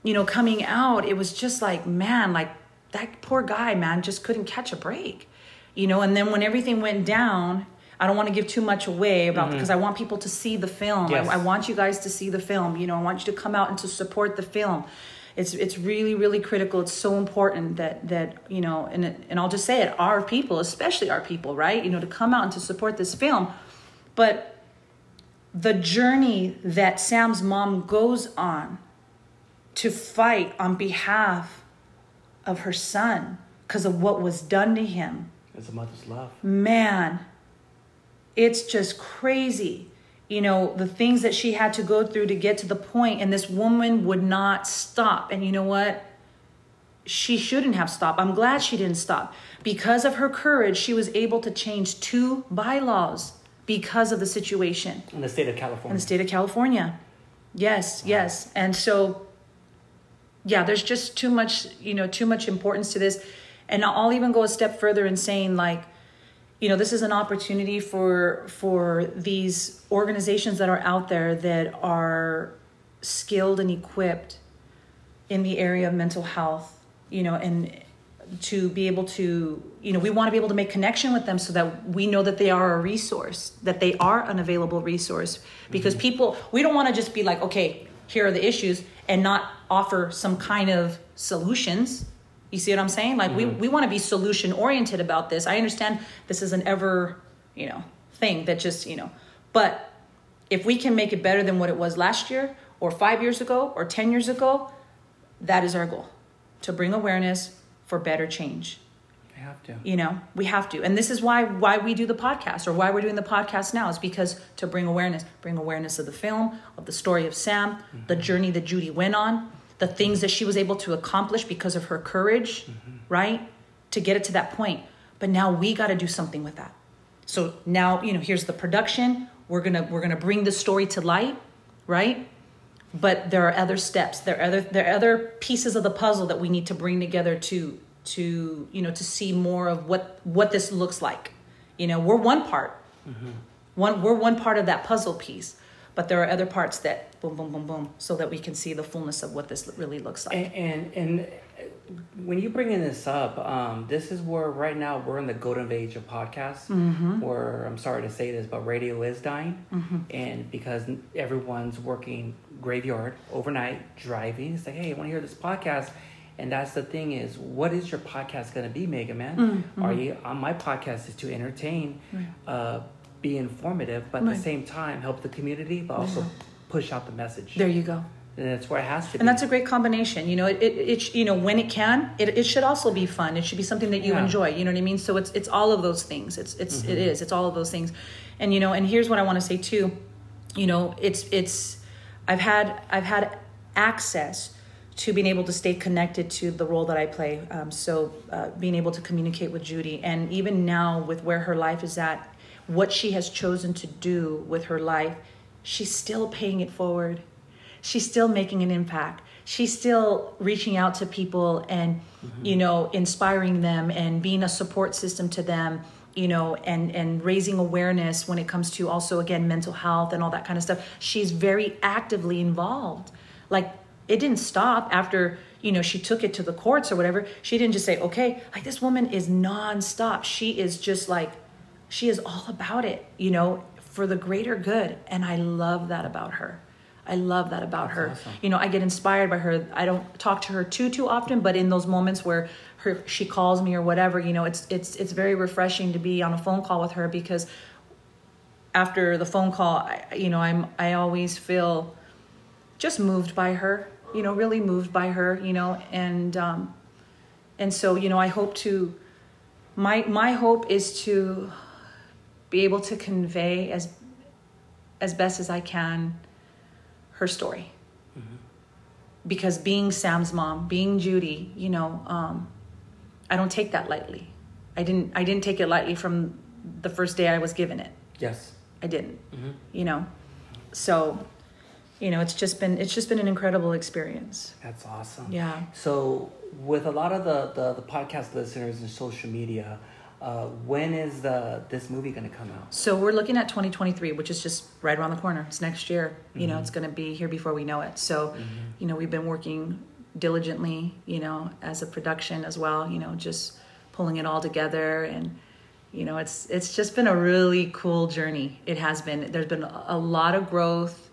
you know coming out it was just like man like that poor guy man just couldn't catch a break you know? And then when everything went down i don't want to give too much away about mm-hmm. because i want people to see the film. Yes. I, I want you guys to see the film you know? I want you to come out and to support the film. It's it's really really critical. It's so important that that you know and it- and i'll just say it our people especially our people right? You know to come out and to support this film. But the journey that sam's mom goes on to fight on behalf of her son because of what was done to him It's a mother's love. man, it's just crazy. You know, the things that she had to go through to get to the point, and this woman would not stop. And you know what? she shouldn't have stopped. I'm glad she didn't stop. Because of her courage, she was able to change two bylaws because of the situation In the state of California. in the state of California. Yes, yes. And so yeah, there's just too much, you know, too much importance to this. And I'll even go a step further in saying like, you know, this is an opportunity for for these organizations that are out there that are skilled and equipped in the area of mental health, you know, and to be able to, you know, we want to be able to make connection with them so that we know that they are a resource, that they are an available resource. Because mm-hmm. people, we don't want to just be like, okay, here are the issues and not offer some kind of solutions. You see what I'm saying? Like we, mm-hmm. we want to be solution oriented about this. I understand this is an ever, you know, thing that just, you know, but if we can make it better than what it was last year or five years ago or 10 years ago, that is our goal to bring awareness for better change. You have to. you know we have to. And this is why why we do the podcast or why we're doing the podcast now is because to bring awareness bring awareness of the film of the story of sam mm-hmm. the journey that judy went on the things that she was able to accomplish because of her courage mm-hmm. right to get it to that point. But now we got to do something with that. So now you know here's the production. We're gonna we're gonna bring the story to light right but there are other steps there are other there are other pieces of the puzzle that we need to bring together to to you know to see more of what what this looks like you know we're one part one we're one part of that puzzle piece but there are other parts that boom boom boom boom so that we can see the fullness of what this really looks like And, and and uh, when you bringing this up, um, this is where right now we're in the golden age of podcasts. Mm-hmm. Where I'm sorry to say this, but radio is dying, Mm-hmm. and because everyone's working graveyard overnight, driving, it's like, hey, I want to hear this podcast. And that's the thing is, what is your podcast going to be, Mega Man? Mm-hmm. Are you on my podcast is to entertain, uh, be informative, but at Right. the same time help the community, but also push out the message. there you go and that's where it has to be. and that's a great combination you know it, it, it you know when it can it, it should also be fun it should be something that you Yeah. enjoy you know what i mean so it's it's all of those things it's it's it is it's all of those things and you know and here's what i want to say too you know it's it's i've had i've had access to being able to stay connected to the role that i play um, so uh, being able to communicate with judy. And even now with where her life is at what she has chosen to do with her life she's still paying it forward. She's still making an impact. She's still reaching out to people and you know inspiring them and being a support system to them you know and and raising awareness when it comes to also again mental health and all that kind of stuff. She's very actively involved. Like it didn't stop after you know she took it to the courts or whatever. She didn't just say okay like this woman is nonstop. She is just like she is all about it you know for the greater good. And i love that about her. I love that about her. Awesome. you know i get inspired by her. I don't talk to her too too often but in those moments where her she calls me or whatever you know it's it's it's very refreshing to be on a phone call with her because after the phone call I, you know i'm i always feel just moved by her you know really moved by her you know and um and so you know i hope to my my hope is to be able to convey as as best as i can her story. Because being sam's mom being judy you know um i don't take that lightly i didn't i didn't take it lightly from the first day i was given it yes. I didn't. Mm-hmm. You know, so you know, it's just been it's just been an incredible experience. That's awesome. Yeah. So, with a lot of the, the, the podcast listeners and social media, uh, when is the this movie going to come out? So we're looking at 2023, which is just right around the corner. It's next year. You know, mm-hmm. it's going to be here before we know it. So, mm-hmm. you know, we've been working diligently. You know, as a production as well. You know, just pulling it all together and you know it's it's just been a really cool journey it has been there's been a lot of growth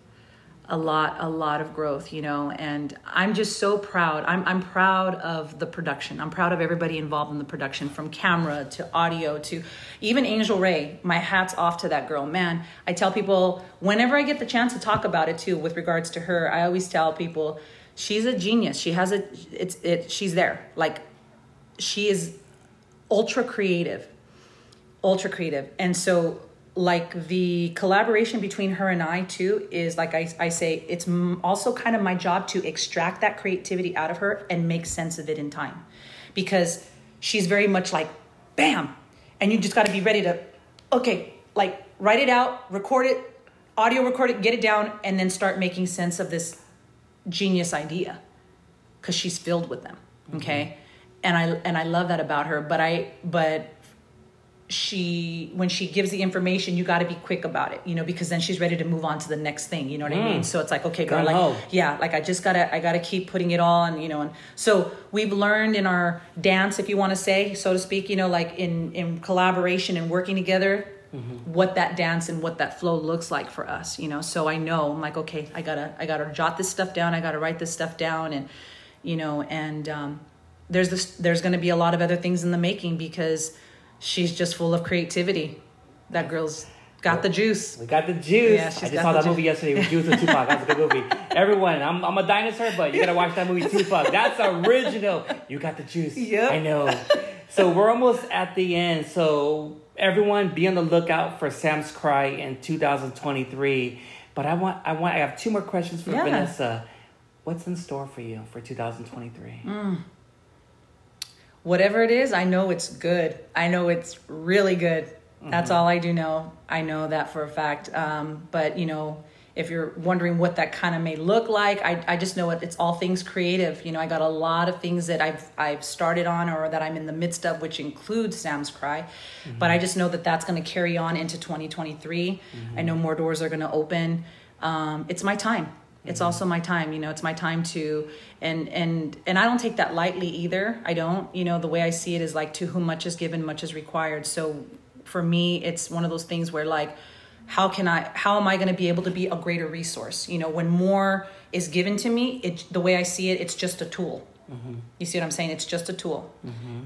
a lot a lot of growth you know and i'm just so proud i'm i'm proud of the production i'm proud of everybody involved in the production from camera to audio to even Angel Rae my hats off to that girl man i tell people whenever i get the chance to talk about it too with regards to her i always tell people she's a genius. She has a it's it she's there. Like she is ultra creative. Ultra creative. And so like the collaboration between her and I too is like I, I say it's also kind of my job to extract that creativity out of her and make sense of it in time. Because she's very much like bam! And you just got to be ready to okay like write it out record it audio record it get it down and then start making sense of this genius idea because she's filled with them mm-hmm. okay? And i and i love that about her but i but she when she gives the information you got to be quick about it you know because then she's ready to move on to the next thing you know what i mean? Mm. So it's like okay girl like ho. yeah like i just gotta i gotta keep putting it on you know and so we've learned in our dance if you want to say so to speak you know like in in collaboration and working together what that dance and what that flow looks like for us you know so i know i'm like okay i gotta i gotta jot this stuff down i gotta write this stuff down and you know and um there's this there's going to be a lot of other things in the making because she's just full of creativity that girl's got the juice We got the juice. Yeah, I just saw that movie yesterday with Juice and Tupac. That's a good movie. Everyone, I'm, I'm a dinosaur, but you gotta watch that movie Tupac. That's original. You got the juice. Yep. I know. So we're almost at the end. So everyone, be on the lookout for Sam's Cry in 2023. But I want, I want, I have two more questions for Yeah. Vanessa. What's in store for you for 2023? whatever it is i know it's good i know it's really good that's all i do know i know that for a fact um, but you know if you're wondering what that kind of may look like I, I just know it, it's all things creative. You know i got a lot of things that i've i've started on or that i'm in the midst of which includes sam's cry. Mm-hmm. But i just know that that's going to carry on into 2023 mm-hmm. i know more doors are going to open. Um, it's my time. It's mm-hmm. also my time you know it's my time to and and and i don't take that lightly either. I don't you know the way i see it is like to whom much is given much is required. So for me it's one of those things where like how can i how am i going to be able to be a greater resource? You know when more is given to me it the way i see it it's just a tool. You see what i'm saying? It's just a tool.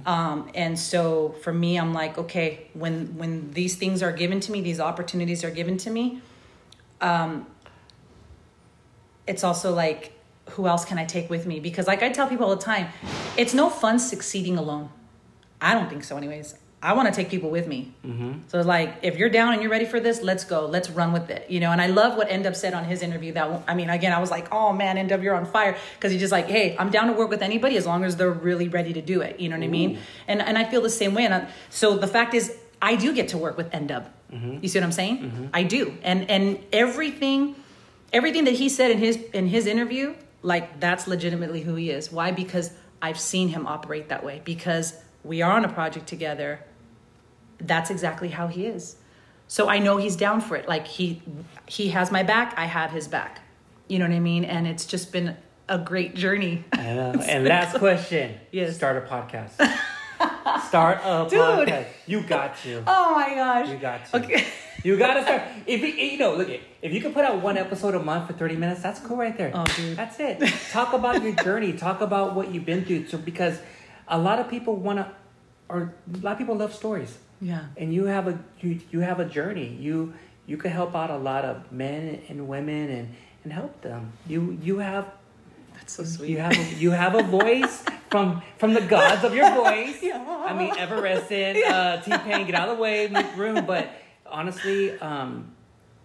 Um, and so for me i'm like okay when when these things are given to me these opportunities are given to me it's also like who else can i take with me? Because like i tell people all the time it's no fun succeeding alone. I don't think so anyways i want to take people with me. Mm-hmm. So it's like if you're down and you're ready for this let's go. Let's run with it you know? And i love what N Dub said on his interview that i mean again i was like oh man N Dub you're on fire. Because he's just like hey i'm down to work with anybody as long as they're really ready to do it. You know what i mean? And and i feel the same way. And I, so the fact is i do get to work with N Dub mm-hmm. you see what i'm saying? Mm-hmm. I do. And and everything everything that he said in his in his interview like that's legitimately who he is. Why? Because i've seen him operate that way. Because we are on a project together that's exactly how he is so i know he's down for it like he he has my back i have his back you know what i mean and it's just been a great journey I know. And last question. Yes. Start a podcast. Start a Dude. podcast. You got to. oh my gosh You got to. okay You gotta start. If you, you know, look, if you can put out one episode a month for thirty minutes, that's cool right there. Oh, dude. That's it. Talk about your journey. Talk about what you've been through. So because a lot of people want to, or a lot of people love stories, yeah and you have a you you have a journey. You you can help out a lot of men and women and and help them. You you have that's so sweet you have a, you have a voice from from the gods of your voice. Yeah. I mean, Evanescence, uh, T Pain, get out of the way, make room. But honestly, um,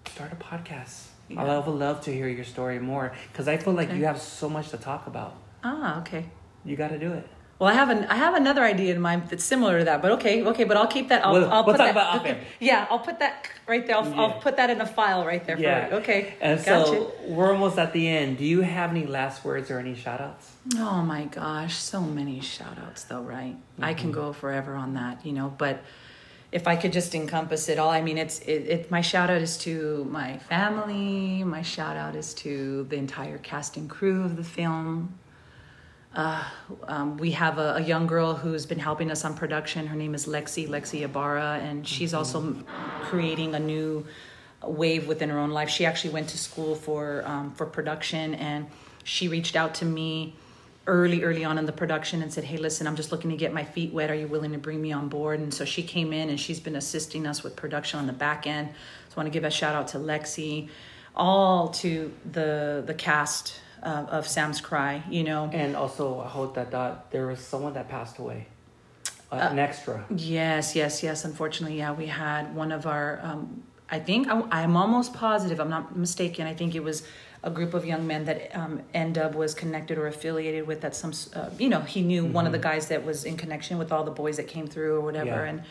start a podcast. Yeah. I would love to hear your story more because I feel like Okay. you have so much to talk about. ah okay You got to do it. Well, I have an I have another idea in mind that's similar to that, but okay, okay, but I'll keep that. I'll, We'll- I'll we'll put that. Yeah, I'll put that right there. I'll, Yeah. I'll put that in a file right there. Yeah. For you. Okay. And gotcha. so we're almost at the end. Do you have any last words or any shout outs? Oh my gosh, so many shout outs though, right? I can Mm-hmm. go forever on that, you know, but if I could just encompass it all, I mean, it's it, it my shout out is to my family, my shout out is to the entire cast and crew of the film. Uh, um, we have a, a young girl who's been helping us on production. Her name is Lexi, Lexi Ibarra, and she's also creating a new wave within her own life. She actually went to school for um, for production, and she reached out to me early, early on in the production and said, "Hey, listen, I'm just looking to get my feet wet. Are you willing to bring me on board?" And so she came in, and she's been assisting us with production on the back end. So I want to give a shout out to Lexi, all to the the cast uh, of Sam's Cry. You know, And also, I hope that that there was someone that passed away, uh, an extra. Yes, yes, yes. Unfortunately, yeah, we had one of our um, I think I, I'm almost positive. I'm not mistaken. I think it was a group of young men that um, N Dub was connected or affiliated with. That some, uh, you know, he knew one of the guys that was in connection with all the boys that came through or whatever. Yeah. And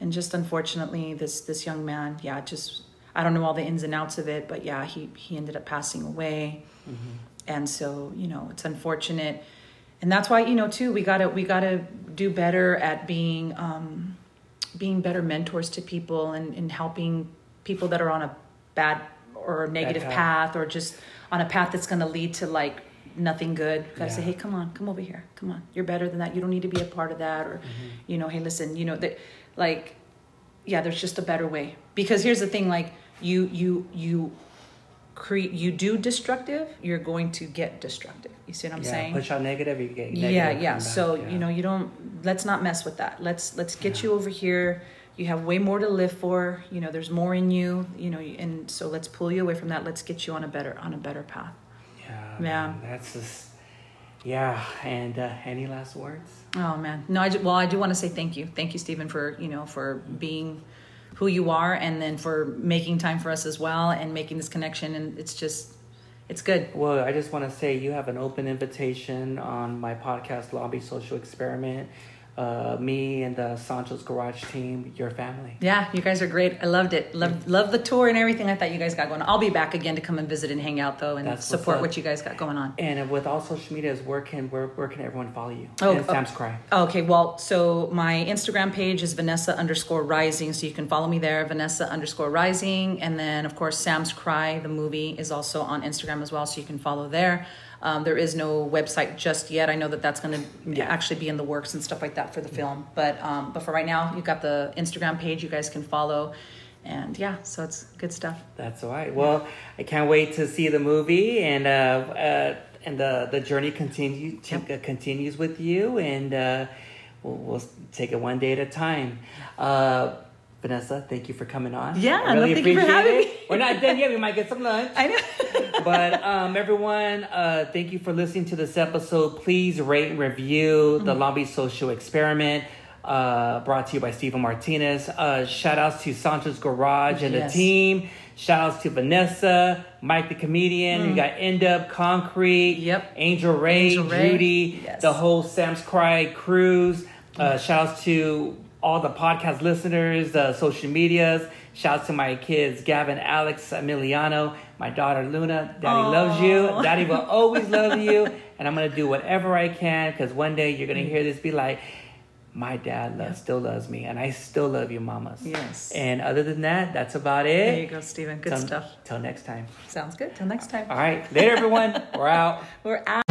and just unfortunately, this this young man, yeah, just I don't know all the ins and outs of it, but yeah, he he ended up passing away. And so you know, it's unfortunate, and that's why you know too we gotta we gotta do better at being. Um, being better mentors to people and, and helping people that are on a bad or negative path. path. or just on a path that's going to lead to like nothing good. Gotta say, hey, come on, come over here, come on, you're better than that. You don't need to be a part of that, or Mm-hmm. you know, hey, listen, you know that, like, yeah, there's just a better way. Because here's the thing, like, you you you create you do destructive, you're going to get destructive. You see what I'm yeah, saying? push out negative, you get negative. yeah yeah so yeah. you know you don't let's not mess with that let's let's get you over here you have way more to live for you know there's more in you you know and so let's pull you away from that let's get you on a better on a better path Yeah, Yeah. man, that's just yeah. And uh, any last words? oh man no i ju- well i do want to say thank you thank you stephen for you know for being who you are and then for making time for us as well and making this connection and it's just it's good Well, I just want to say you have an open invitation on my podcast, Lobby Social Experiment. Uh, me and the Sancho's Garage team, your family. Yeah, you guys are great. I loved it. Loved love the tour and everything I thought you guys got going on. I'll be back again to come and visit and hang out though and That's support what you guys got going on. And with all social medias, where can where, where can everyone follow you? Oh, and oh. Sam's Cry. Okay, well, so my Instagram page is Vanessa underscore rising, so you can follow me there, Vanessa underscore rising. And then, of course, Sam's Cry, the movie, is also on Instagram as well, so you can follow there. Um, there is no website just yet. I know that that's going to Yeah. actually be in the works and stuff like that for the film. But um, but for right now, you've got the Instagram page you guys can follow. And yeah, so it's good stuff. That's all right. Well, I can't wait to see the movie and uh, uh, and the the journey continue Yep. uh, continues with you, and uh, we'll, we'll take it one day at a time. Vanessa, thank you for coming on. Yeah, I no, really thank you for appreciate having it. me. We're not done yet. We might get some lunch. I know. but um, everyone, uh, thank you for listening to this episode. Please rate and review the Mm-hmm. Long Beach Social Experiment. Uh, brought to you by Stephen Martinez. Uh, shout outs to Sancho's Garage and Yes. the team. Shout outs to Vanessa, Mike the comedian. You got N Dub, Concrete, Mm. Yep. Angel Rae, Angel Rae. Judy, Yes. the whole Sam's Cry cruise. Uh, shout outs to all the podcast listeners, the social medias. Shouts to my kids, Gavin, Alex, Emiliano, my daughter Luna. Daddy Aw. loves you. Daddy will always love you. And I'm gonna do whatever I can because one day you're gonna hear this be like, my dad loves, still loves me, and I still love you, mamas. Yes. And other than that, that's about it. There you go, Stephen. Good Till- stuff. Till next time. Sounds good. Till next time. All right, later, everyone. We're out. We're out.